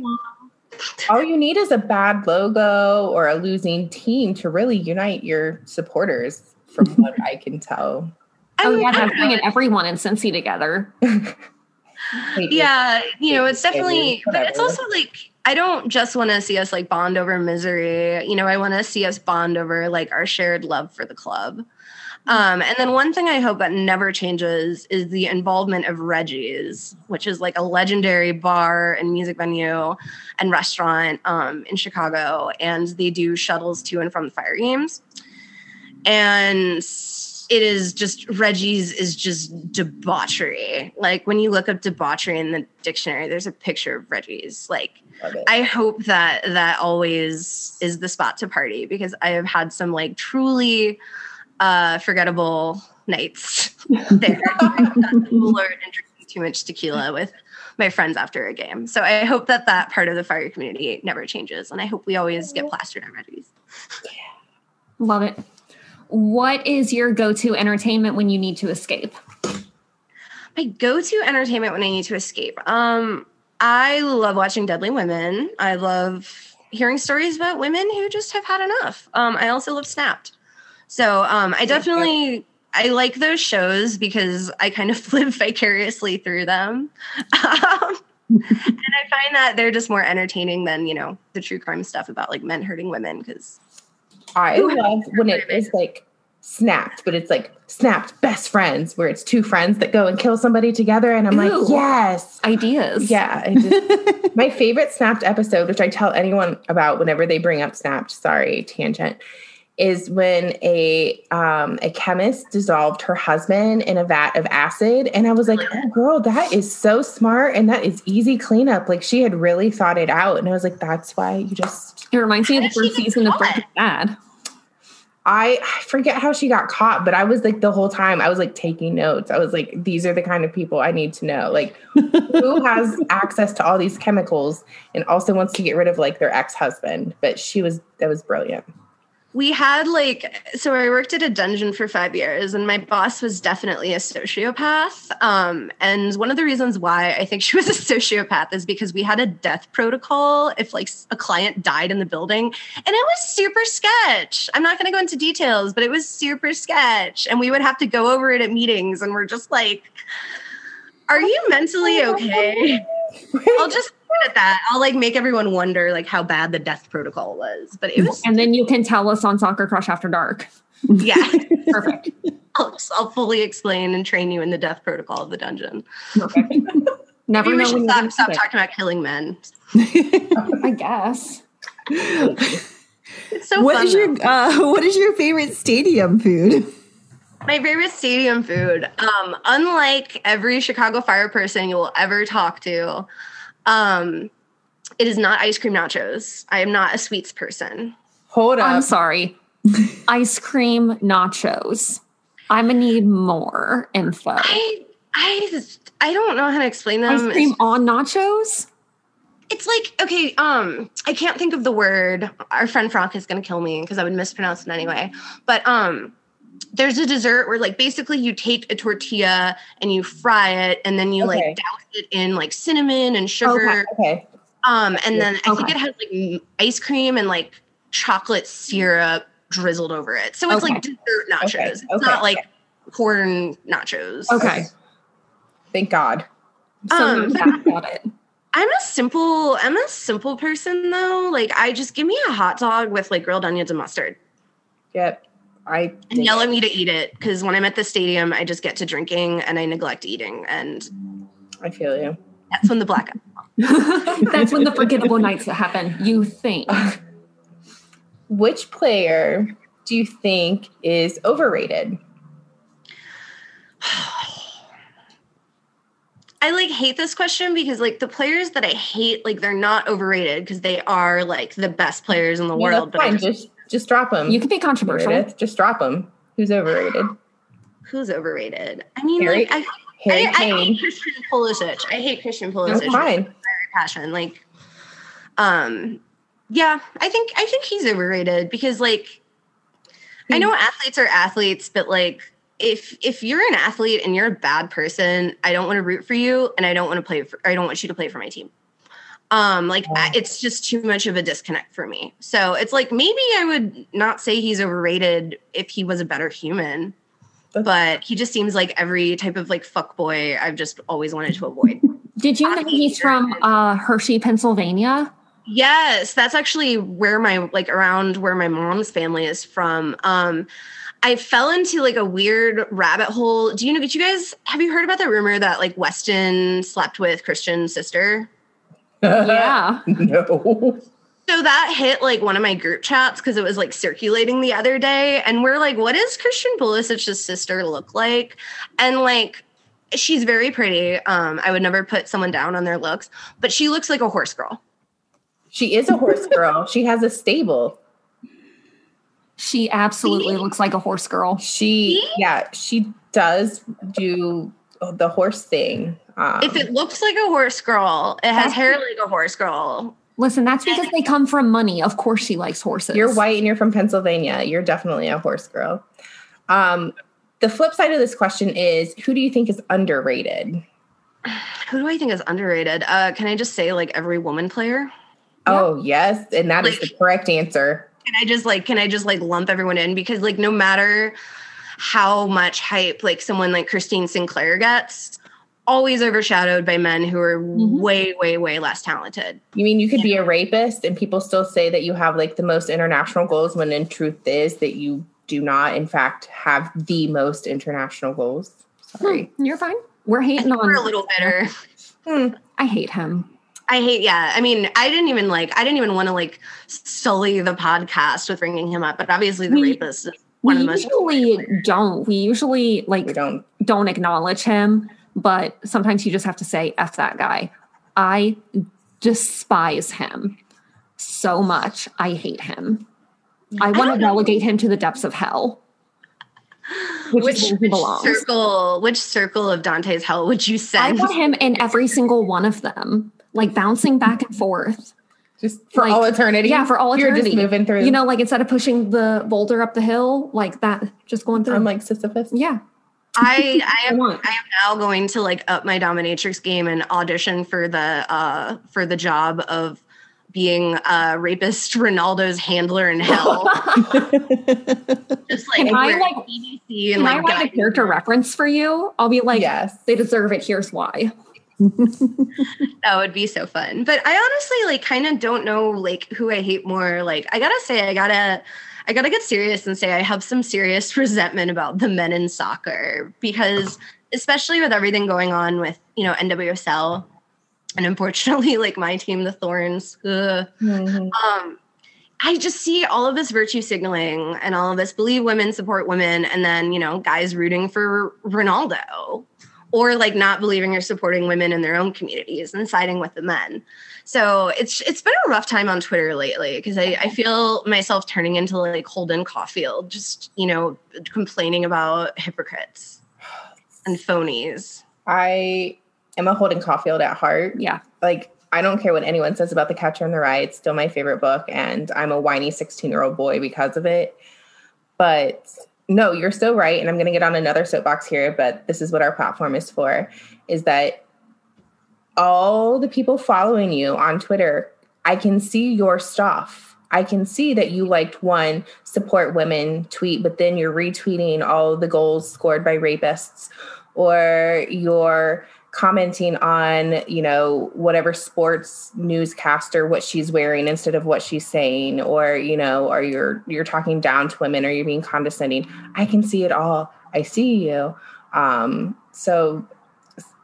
all you need is a bad logo or a losing team to really unite your supporters, from what I can tell. I oh mean, yeah, I they're bringing everyone in Cincy together. yeah you know it's definitely but it's also like i don't just want to see us like bond over misery. You know i want to see us bond over like our shared love for the club um, and then one thing i hope that never changes is the involvement of reggie's which is like a legendary bar and music venue and restaurant um, in chicago and they do shuttles to and from the fire games and it is just Reggie's is just debauchery. Like when you look up debauchery in the dictionary, there's a picture of Reggie's. Like I hope that that always is the spot to party because I have had some like truly uh forgettable nights there. drinking too much tequila with my friends after a game. So I hope that that part of the fire community never changes, and I hope we always get plastered on Reggie's. Love it. What is your go-to entertainment when you need to escape? My go-to entertainment when I need to escape. Um, I love watching Deadly Women. I love hearing stories about women who just have had enough. Um, I also love Snapped. So um, I definitely I like those shows because I kind of live vicariously through them. Um, and I find that they're just more entertaining than, you know, the true crime stuff about like men hurting women because I love when it is like snapped, but it's like snapped best friends where it's two friends that go and kill somebody together. And I'm Ooh. like, yes. Ideas. Yeah. Just, my favorite snapped episode, which I tell anyone about whenever they bring up snapped, sorry, tangent, is when a um, a chemist dissolved her husband in a vat of acid, and I was like, "Oh, girl, that is so smart, and that is easy cleanup." Like she had really thought it out, and I was like, "That's why you just." It reminds me of the first season of caught? Breaking Bad. I, I forget how she got caught, but I was like the whole time I was like taking notes. I was like, these are the kind of people I need to know. Like, who has access to all these chemicals and also wants to get rid of like their ex husband? But she was that was brilliant. We had like so i worked at a dungeon for five years and my boss was definitely a sociopath um, and one of the reasons why i think she was a sociopath is because we had a death protocol if like a client died in the building and it was super sketch. I'm not going to go into details but it was super sketch and we would have to go over it at meetings and we're just like are you mentally okay i'll just leave it at that i'll like make everyone wonder like how bad the death protocol was but it was And then you can tell us on Soccer Crush After Dark. yeah Perfect. I'll, I'll fully explain and train you in the death protocol of the dungeon. Perfect. Never Maybe we should when stop, stop it. talking about killing men. I guess. It's so What fun. is your uh, what is your favorite stadium food? My favorite stadium food. Um, unlike every Chicago Fire person you will ever talk to, um, it is not ice cream nachos. I am not a sweets person. Hold I'm sorry. Ice cream nachos. I'm gonna need more info. I I I don't know how to explain them. Ice cream on nachos? it's like okay um i can't think of the word our friend frank is going to kill me because i would mispronounce it anyway but um there's a dessert where like basically you take a tortilla and you fry it and then you Okay. like douse it in like cinnamon and sugar Okay. um and then i think it has like ice cream and like chocolate syrup drizzled over it so it's Okay. like dessert nachos Okay. it's Okay. not like corn nachos Okay. Thank God. So Um, got it. I'm a simple I'm a simple person though. Like I just give me a hot dog with like grilled onions and mustard Yep. I and yell at me to eat it because when I'm at the stadium, I just get to drinking and I neglect eating, and I feel you. that's when the blackout. That's when the forgettable nights happen. You think. Which player do you think is overrated? I like hate this question because like the players that I hate, like they're not overrated because they are like the best players in the Yeah, world. that's But I fine. just- Just just drop them. You can be controversial. Meredith. Just drop them. Who's overrated? who's overrated? I mean, Harry- like I, Harry I, I Kane. hate Christian Pulisic. I hate Christian Pulisic. That's with fine. very passion. Like, um, yeah, I think I think he's overrated because like I know athletes are athletes, but like if if you're an athlete and you're a bad person, I don't want to root for you, and I don't want to play for. I don't want you to play for my team. Um, like Yeah. It's just too much of a disconnect for me. So it's like maybe I would not say he's overrated if he was a better human, That's- but he just seems like every type of like fuck boy I've just always wanted to avoid. Did you know he's from uh, Hershey, Pennsylvania? Yes, that's actually where my like around where my mom's family is from. Um I fell into like a weird rabbit hole. Do you know did you guys have you heard about the rumor that like Weston slept with Christian's sister? Yeah. no. So that hit like one of my group chats because it was like circulating the other day. And we're like, what does Christian Pulisic's sister look like? And like, she's very pretty. Um, I would never put someone down on their looks, but she looks like a horse girl. She is a horse girl. she has a stable. She absolutely looks like a horse girl. She, yeah, she does do the horse thing. Um, if it looks like a horse girl, it has hair like a horse girl. Listen, that's because they come from money. Of course, she likes horses. You're white and you're from Pennsylvania. You're definitely a horse girl. Um, the flip side of this question is who do you think is underrated? Who do I think is underrated? Uh, can I just say like every woman player? Oh, yes. And that like, is the correct answer. Can I just like, can I just like lump everyone in? Because like no matter how much hype like someone like Christine Sinclair gets, always overshadowed by men who are mm-hmm. way, way, way less talented. You mean you could be a rapist and people still say that you have like the most international goals when in truth is that you do not, in fact, have the most international goals? Sorry. Hmm, you're fine. We're hating on. We're a little bitter. Hmm. I hate him. I hate, yeah. I mean, I didn't even like, I didn't even want to like sully the podcast with bringing him up, but obviously the we, rapist is one of the most. usually don't. We usually like we don't don't acknowledge him but sometimes you just have to say f that guy i despise him so much i hate him i, I want to relegate him to the depths of hell which, which, which circle which circle of dante's hell would you send i want him in every single one of them like bouncing back and forth just for like, all eternity. Yeah, for all eternity. You're just moving through. You know, like instead of pushing the boulder up the hill, like that, just going through. I'm like Sisyphus. Yeah. I I am I am now going to like up my dominatrix game and audition for the uh for the job of being a rapist Ronaldo's handler in hell. Just like can I like BBC and can like I write a character reference for you? I'll be like, yes, they deserve it. Here's why. that would be so fun. But I honestly like kind of don't know like who I hate more. Like I gotta say, I gotta I got to get serious and say I have some serious resentment about the men in soccer because especially with everything going on with, you know, NWSL and unfortunately like my team the Thorns. Mm-hmm. Um I just see all of this virtue signaling and all of this believe women support women and then, you know, guys rooting for Ronaldo or like not believing or supporting women in their own communities and siding with the men. So it's it's been a rough time on Twitter lately because I, I feel myself turning into like Holden Caulfield, just you know, complaining about hypocrites and phonies. I am a Holden Caulfield at heart. Yeah. Like I don't care what anyone says about The Catcher in the Rye. It's still my favorite book, and I'm a whiny 16 year old boy because of it. But no, you're so right. And I'm going to get on another soapbox here, but this is what our platform is for is that all the people following you on Twitter, I can see your stuff. I can see that you liked one support women tweet, but then you're retweeting all the goals scored by rapists, or you're commenting on, you know, whatever sports newscaster what she's wearing instead of what she's saying, or, you know, or you're you're talking down to women or you're being condescending. I can see it all. I see you. Um, so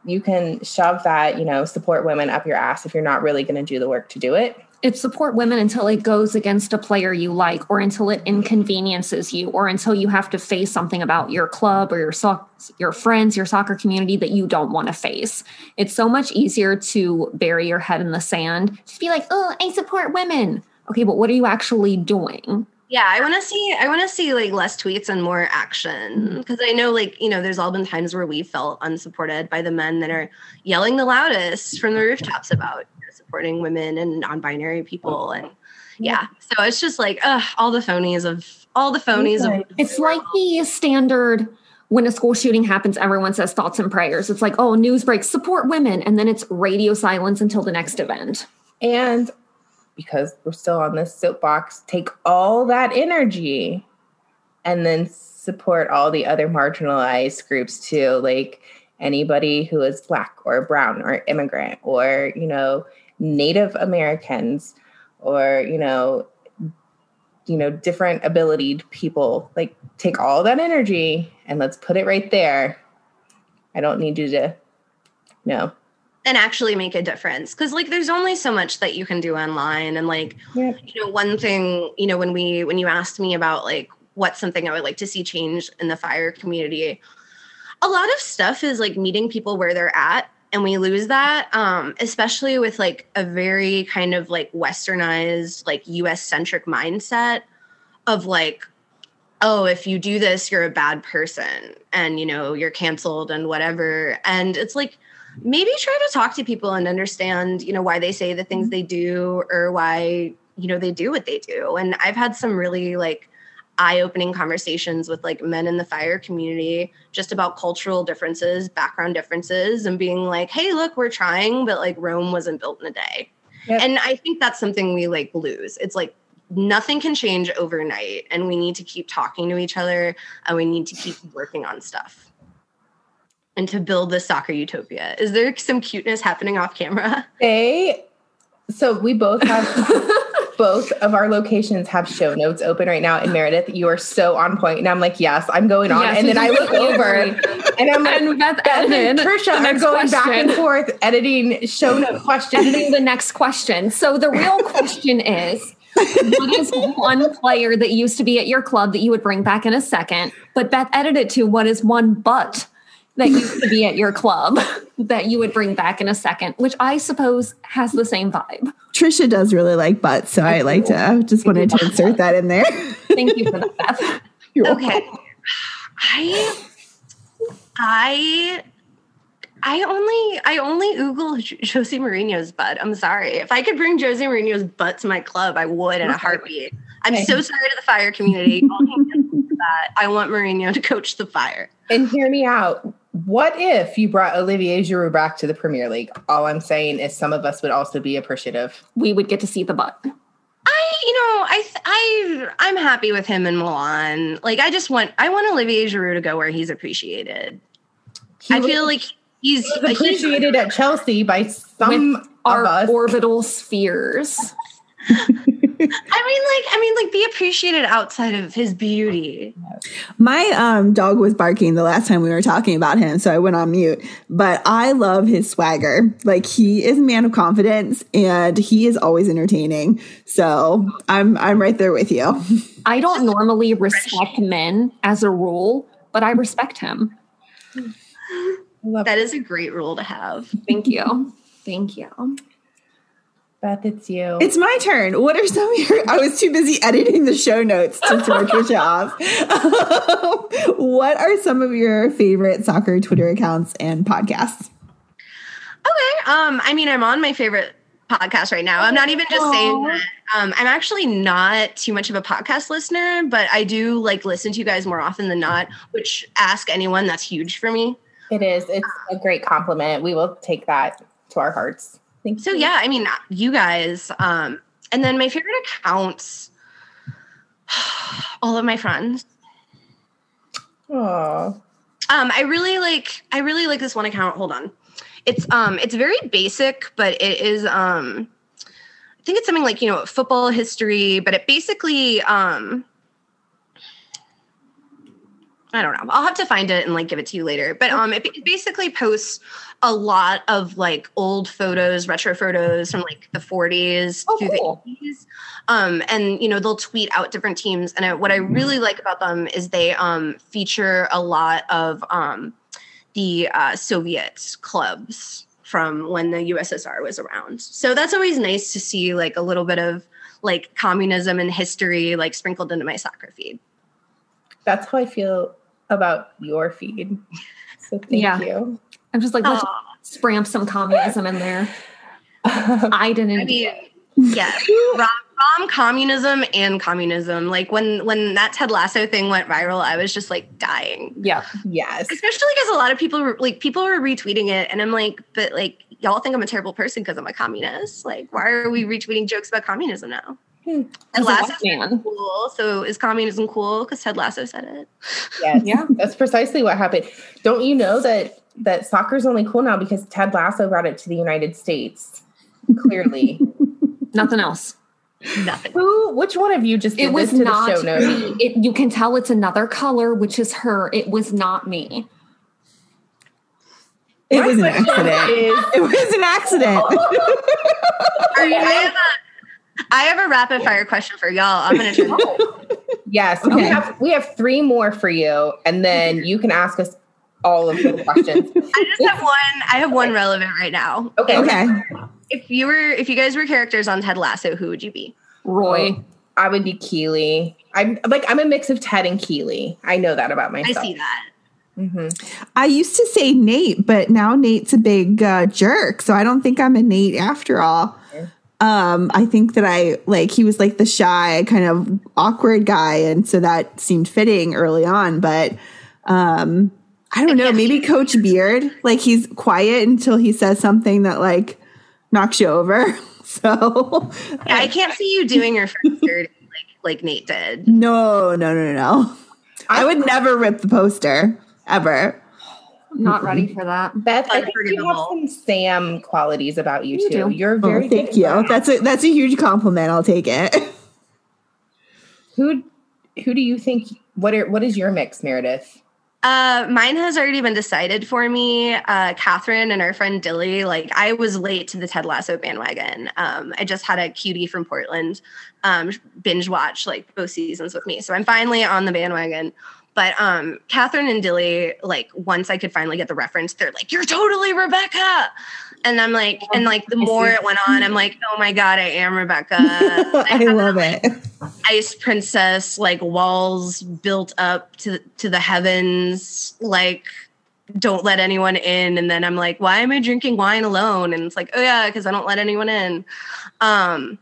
you can shove that, you know, support women up your ass if you're not really going to do the work to do it. It's support women until it goes against a player you like, or until it inconveniences you, or until you have to face something about your club or your so- your friends, your soccer community that you don't want to face. It's so much easier to bury your head in the sand. Just be like, "Oh, I support women." Okay, but what are you actually doing? Yeah, I want to see I want to see like less tweets and more action because mm-hmm. I know like, you know, there's all been times where we felt unsupported by the men that are yelling the loudest from the rooftops about you know, supporting women and non-binary people and yeah. So it's just like ugh, all the phonies of all the phonies of It's like the standard when a school shooting happens, everyone says thoughts and prayers. It's like, oh, news breaks, support women, and then it's radio silence until the next event. And because we're still on this soapbox, take all that energy and then support all the other marginalized groups too, like anybody who is black or brown or immigrant or, you know, Native Americans or, you know, you know, different abilitied people. Like take all that energy and let's put it right there. I don't need you to, you know, and actually make a difference because like there's only so much that you can do online and like Yep. you know one thing you know when we when you asked me about like what's something i would like to see change in the fire community a lot of stuff is like meeting people where they're at and we lose that um especially with like a very kind of like westernized like us centric mindset of like oh if you do this you're a bad person and you know you're canceled and whatever and it's like maybe try to talk to people and understand you know why they say the things mm-hmm. they do or why you know they do what they do. And i've had some really like eye-opening conversations with like men in the fire community just about cultural differences background differences and being like hey look we're trying but like rome wasn't built in a day. Yep. and i think that's something we like lose. It's like nothing can change overnight and we need to keep talking to each other and we need to keep working on stuff and to build this soccer utopia is there some cuteness happening off camera They so we both have both of our locations have show notes open right now. And Meredith, you are so on point. And I'm like, yes, I'm going on. Yes, and then I look over and I'm like, And Beth Beth and edited Trisha the are next going back and forth editing show note questions. editing the next question. So the real question is what is one player that used to be at your club that you would bring back in a second? But Beth edited to what is one butt that used to be at your club that you would bring back in a second, which I suppose has the same vibe. Trisha does really like butts, so I like to just wanted to insert that in there. Thank you for that, Beth. You're welcome. okay i i I only I only Google J- Jose Mourinho's butt. I'm sorry. If I could bring Jose Mourinho's butt to my club, I would in a heartbeat. I'm Okay. so sorry to the fire community. Y'all can't get into that. I want Mourinho to coach the fire. And hear me out. What if you brought Olivier Giroud back to the Premier League? All I'm saying is some of us would also be appreciative. We would get to see the butt. I, you know, I, I, I'm happy with him in Milan. Like, I just want, I want Olivier Giroud to go where he's appreciated. He I was- feel like he's, he was he's appreciated at Chelsea by some of Our us. orbital spheres. I mean, like, I mean, like, be appreciated outside of his beauty. My um, dog was barking the last time we were talking about him, so I went on mute. But I love his swagger. Like he is a man of confidence, and he is always entertaining. So I'm I'm right there with you. I don't normally respect men as a rule, but I respect him. Love That is a great rule to have. Thank you. Thank you. Beth, it's you. It's my turn. What are some of your? I was too busy editing the show notes to throw Trisha off. what are some of your favorite soccer Twitter accounts and podcasts? Okay. Um, I mean, I'm on my favorite podcast right now. I'm not even just saying that. Um, I'm actually not too much of a podcast listener, but I do like listen to you guys more often than not, which ask anyone, that's huge for me. it is. It's a great compliment. We will take that to our hearts. Thank So you. yeah, I mean, you guys. Um, and then my favorite accounts, all of my friends. Aw. Um, I really like I really like this one account. Hold on. It's um it's very basic, but it is um I think it's something like, you know, football history, but it basically um I don't know. I'll have to find it and like give it to you later. But um it basically posts a lot of like old photos, retro photos from like the 40s Oh, through cool. the 80s. Um and you know, they'll tweet out different teams and I, what I really like about them is they um feature a lot of um the uh, Soviet clubs from when the USSR was around. So that's always nice to see like a little bit of like communism and history like sprinkled into my soccer feed. That's how I feel about your feed. So thank Yeah. you. I'm just like, let's Aw. spramp some communism in there. I didn't. I do mean, yeah, rom, rom communism and communism. Like when when that Ted Lasso thing went viral, I was just like dying. Yeah. yes. Especially because a lot of people were like people were retweeting it, and I'm like, but like y'all think I'm a terrible person because I'm a communist. Like, why are we retweeting jokes about communism now? Hmm. Ted Lasso white cool. So is communism cool? Because Ted Lasso said it. Yes. Yeah. That's precisely what happened. Don't you know that that soccer's only cool now because Ted Lasso brought it to the United States? Clearly. Nothing else. Nothing. Who which one of you just did It was this to not the show note? me. It, you can tell it's another color, which is her. It was not me. It My was an accident. is- It was an accident. All right, I have a I have a rapid fire question for y'all. I'm gonna turn. yes, we have we have three more for you, and then you can ask us all of the questions. I just have one. I have one relevant right now. Okay. okay. If you were, if you guys were characters on Ted Lasso, who would you be? Roy. I would be Keeley. I'm like I'm a mix of Ted and Keeley. I know that about myself. I see that. hmm I used to say Nate, but now Nate's a big uh, jerk, so I don't think I'm a Nate after all. Um, I think that I like he was like the shy, kind of awkward guy, and so that seemed fitting early on. But um, I don't know, maybe Coach Beard, like he's quiet until he says something that like knocks you over. So Yeah, I can't see you doing your first dirty like like Nate did. no, no, no, no. I would never rip the poster ever. Not ready for that. Beth, I think you have some Sam qualities about you, You too. do. You're Oh, very thank good you. at that. That's a that's a huge compliment. I'll take it. Who who do you think what are what is your mix, Meredith? Uh, mine has already been decided for me. Uh, Catherine and our friend Dilly. Like, I was late to the Ted Lasso bandwagon. Um, I just had a cutie from Portland um, binge watch like both seasons with me, so I'm finally on the bandwagon. But um, Catherine and Dilly, like, once I could finally get the reference, they're like, "You're totally Rebecca," and I'm like, and like the more it went on, I'm like, "Oh my god, I am Rebecca." I love it. ice princess like walls built up to to the heavens like don't let anyone in. And then i'm like why am i drinking wine alone? And it's like oh yeah because i don't let anyone in. Um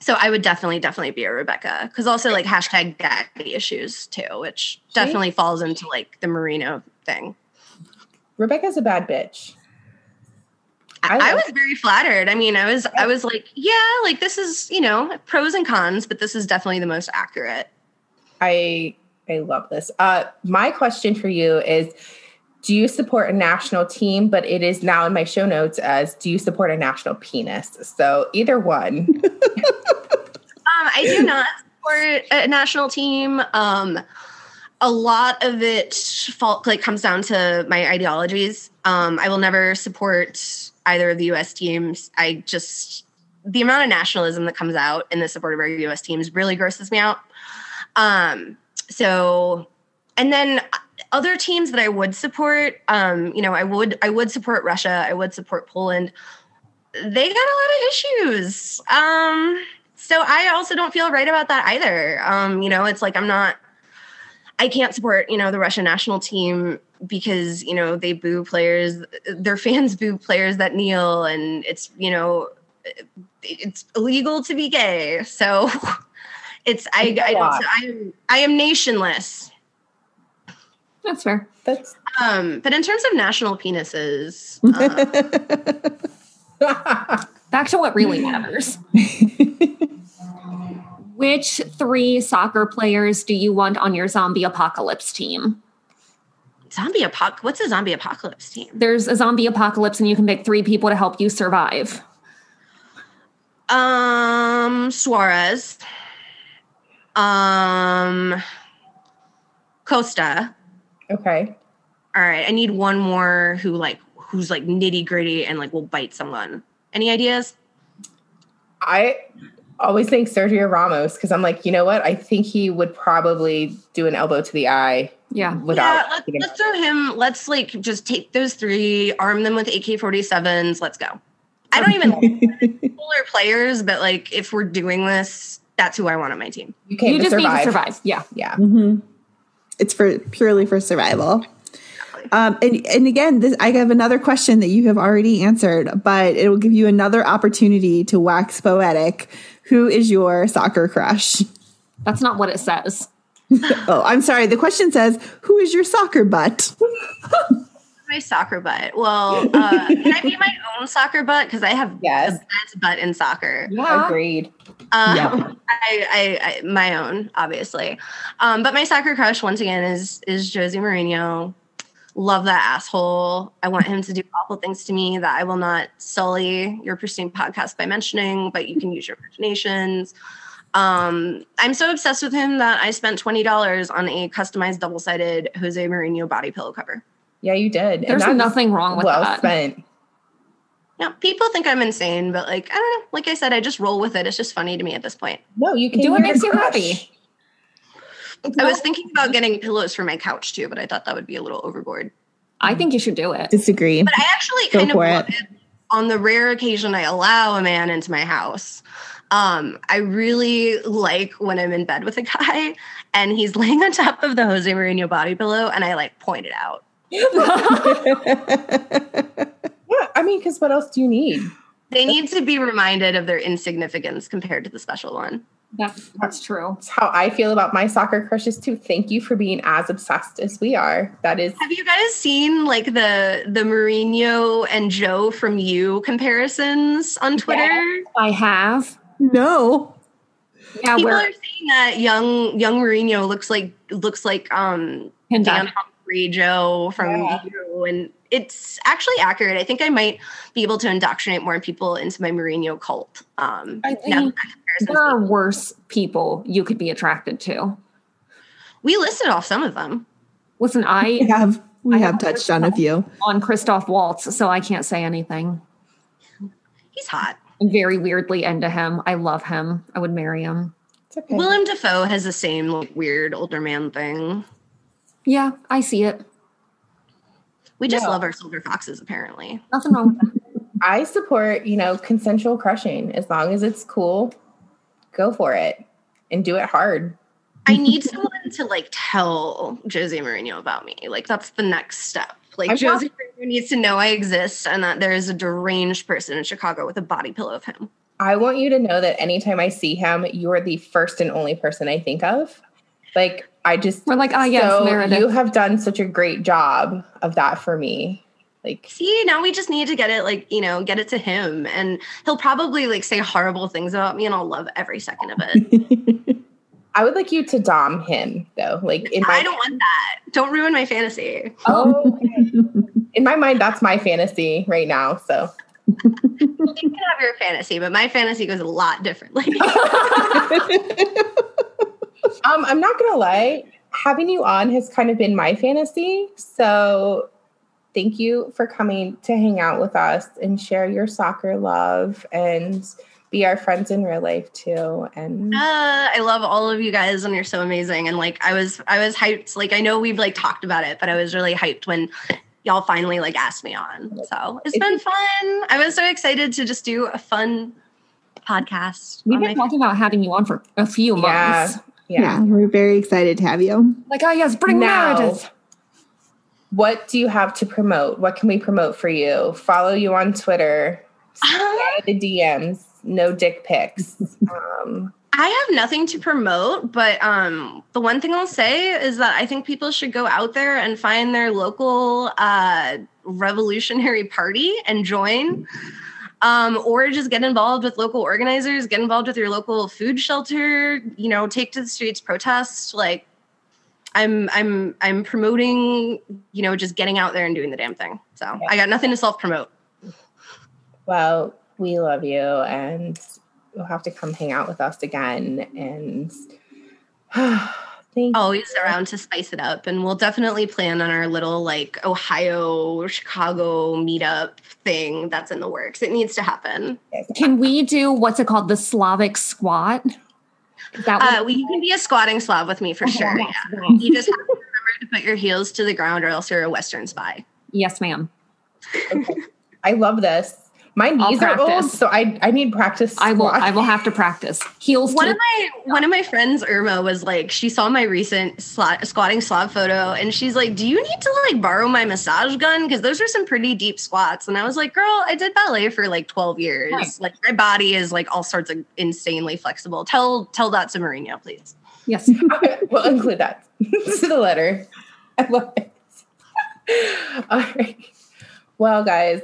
so i would definitely definitely be a rebecca. Because also like hashtag daddy issues too which definitely falls into like the Mourinho thing. Rebecca's a bad bitch. I, I was very flattered. I mean, I was I was like, yeah, like this is, you know, pros and cons, but this is definitely the most accurate. I I love this. Uh my question for you is do you support a national team? But it is now in my show notes as do you support a national penis? So either one. Um, I do not support a national team. Um, a lot of it fault like comes down to my ideologies. Um, I will never support either of the U.S. teams. I just the amount of nationalism that comes out in the support of our U.S. teams really grosses me out. Um, so, and then other teams that I would support, um, you know, I would I would support Russia. I would support Poland. They got a lot of issues. Um, so I also don't feel right about that either. Um, you know, it's like I'm not I can't support, you know, the Russian national team because, you know, they boo players, their fans boo players that kneel and it's, you know, it's illegal to be gay. So it's I I don't I am I am nationless. That's fair. That's Um, but in terms of national penises, um, Back to what really matters. Which three soccer players do you want on your zombie apocalypse team? zombie apoc what's a zombie apocalypse team? There's a zombie apocalypse, and you can pick three people to help you survive. Um, Suarez. Um, Costa. okay. All right, I need one more who like who's like nitty gritty and like will bite someone. Any ideas? I always think Sergio Ramos because I'm like, you know what? I think he would probably do an elbow to the eye Yeah. without. yeah, let's, thinking let's throw him. Let's like just take those three, arm them with AK 47s. Let's go. I don't even like cooler players, but like if we're doing this, that's who I want on my team. you came You just survive. need to survive. Yeah. Yeah. hmm It's for purely for survival. Um, and and again, this, I have another question that you have already answered, but it will give you another opportunity to wax poetic. Who is your soccer crush? That's not what it says. oh, I'm sorry. The question says, "Who is your soccer butt?" My soccer butt. Well, uh, can I be my own soccer butt? Because I have Yes. the best butt in soccer. Yeah. Agreed. Um, Yeah. I, I, I, my own, obviously. Um, but my soccer crush, once again, is is Jose Mourinho. Love that asshole. I want him to do awful things to me that I will not sully your pristine podcast by mentioning, but you can use your imaginations. Um, I'm so obsessed with him that I spent twenty dollars on a customized double sided Jose Mourinho body pillow cover. Yeah, you did. There's nothing wrong with well that. spent. No, people think I'm insane, but like I don't know. Like I said, I just roll with it. It's just funny to me at this point. No, you can Do what makes you crush. happy. I was thinking about getting pillows for my couch too, but I thought that would be a little overboard. I think you should do it. Disagree. But I actually Go kind of love it. it. On the rare occasion I allow a man into my house, um, I really like when I'm in bed with a guy and he's laying on top of the Jose Mourinho body pillow, and I like point it out. Yeah, I mean, because what else do you need? They need to be reminded of their insignificance compared to the special one. That's, that's true. That's how I feel about my soccer crushes too. Thank you for being as obsessed as we are. That is Have you guys seen like the the Mourinho and Joe from You comparisons on Twitter? I have. no. Yeah, People where are saying that young young Mourinho looks like looks like um Dan Humphrey Joe from Yeah. You, and it's actually accurate. I think I might be able to indoctrinate more people into my Mourinho cult. Um, I think that comparison's there are been- worse people you could be attracted to. we listed off some of them. Listen, We I have we I have have touched on a few. on Christoph Waltz, so I can't say anything. He's hot. I'm very weirdly into him. I love him. I would marry him. it's okay. Willem Dafoe has the same like weird older man thing. Yeah, I see it. We just No. love our silver foxes, apparently. Nothing wrong with that. I support, you know, consensual crushing. As long as it's cool, go for it and do it hard. I need someone to like tell Jose Mourinho about me. Like that's the next step. Like I'm Jose Mourinho needs to know I exist and that there is a deranged person in Chicago with a body pillow of him. I want you to know that anytime I see him, you're the first and only person I think of. Like, I just We're like, ah, yes, so Meredith. you have done such a great job of that for me. Like, See, now we just need to get it like, you know, get it to him and he'll probably like say horrible things about me and I'll love every second of it. I would like you to dom him though. Like in my I don't want that. Don't ruin my fantasy. oh, in my mind, that's my fantasy right now. So Well, you can have your fantasy, but my fantasy goes a lot differently. Um, I'm not gonna lie, having you on has kind of been my fantasy. So thank you for coming to hang out with us and share your soccer love and be our friends in real life too. And Uh, I love all of you guys and you're so amazing. And like I was I was hyped. Like I know we've like talked about it, but I was really hyped when y'all finally like asked me on. So it's been fun. I was so excited to just do a fun podcast. We've been my- talking about having you on for a few Yeah. months. yeah. Yeah, we're very excited to have you. Like, oh yes, bring Now- Meredith. What do you have to promote? What can we promote for you? Follow you on Twitter. Slide the DMs. No dick pics. Um, I have nothing to promote, but um, the one thing I'll say is that I think people should go out there and find their local uh, revolutionary party and join. Um, or just get involved with local organizers, get involved with your local food shelter, you know, take to the streets, protest. Like I'm I'm I'm promoting, you know, just getting out there and doing the damn thing. So I got nothing to self-promote. well, we love you and you'll have to come hang out with us again. And thank always around to spice it up and we'll definitely plan on our little like ohio chicago meetup thing that's in the works it needs to happen. Can we do what's it called? The Slavic squat? Is that uh, we, you can be a squatting slav with me for sure Yes, yeah. ma'am. you just have to remember to put your heels to the ground or else you're a western spy Yes, ma'am. I love this. My knees are old, so I, I need practice. I will. I will have to practice heels. one to of my one of my friends irma was like she saw my recent sla- squatting slav photo and she's like do you need to like borrow my massage gun because those are some pretty deep squats and i was like girl i did ballet for like 12 years Right. like my body is like all sorts of insanely flexible tell tell that to Mourinho, please yes. we'll include that to the letter. I love it. All right. Well, guys,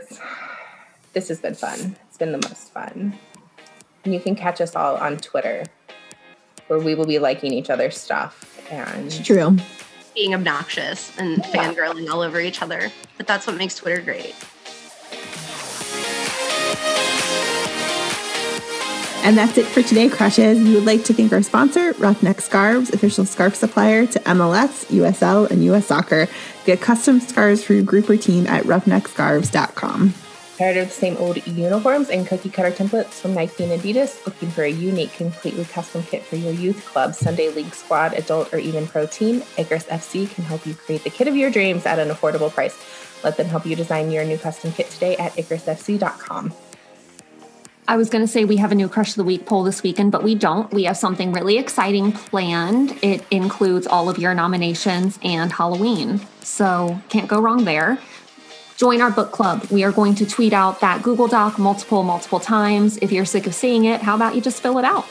this has been fun. It's been the most fun. And you can catch us all on Twitter, where we will be liking each other's stuff. And It's true. being obnoxious and Yeah. fangirling all over each other. But that's what makes Twitter great. And that's it for today, crushes. We would like to thank our sponsor, Roughneck Scarves, official scarf supplier to MLS, USL, and US Soccer. Get custom scarves for your group or team at roughneckscarves.com. Tired of the same old uniforms and cookie cutter templates from Nike and Adidas? Looking for a unique, completely custom kit for your youth club, Sunday league squad, adult, or even pro team? Icarus FC can help you create the kit of your dreams at an affordable price. Let them help you design your new custom kit today at IcarusFC.com. I was going to say we have a new Crush of the Week poll this weekend, but we don't. We have something really exciting planned. It includes all of your nominations and Halloween. So can't go wrong there. Join our book club. We are going to tweet out that Google Doc multiple, multiple times. If you're sick of seeing it, how about you just fill it out?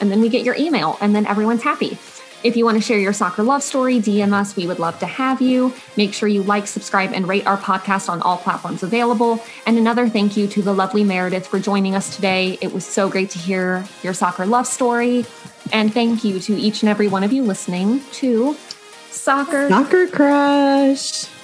And then we get your email, and then everyone's happy. If you want to share your soccer love story, DM us. We would love to have you. Make sure you like, subscribe, and rate our podcast on all platforms available. And another thank you to the lovely Meredith for joining us today. It was so great to hear your soccer love story. And thank you to each and every one of you listening to Soccer Soccer Crush.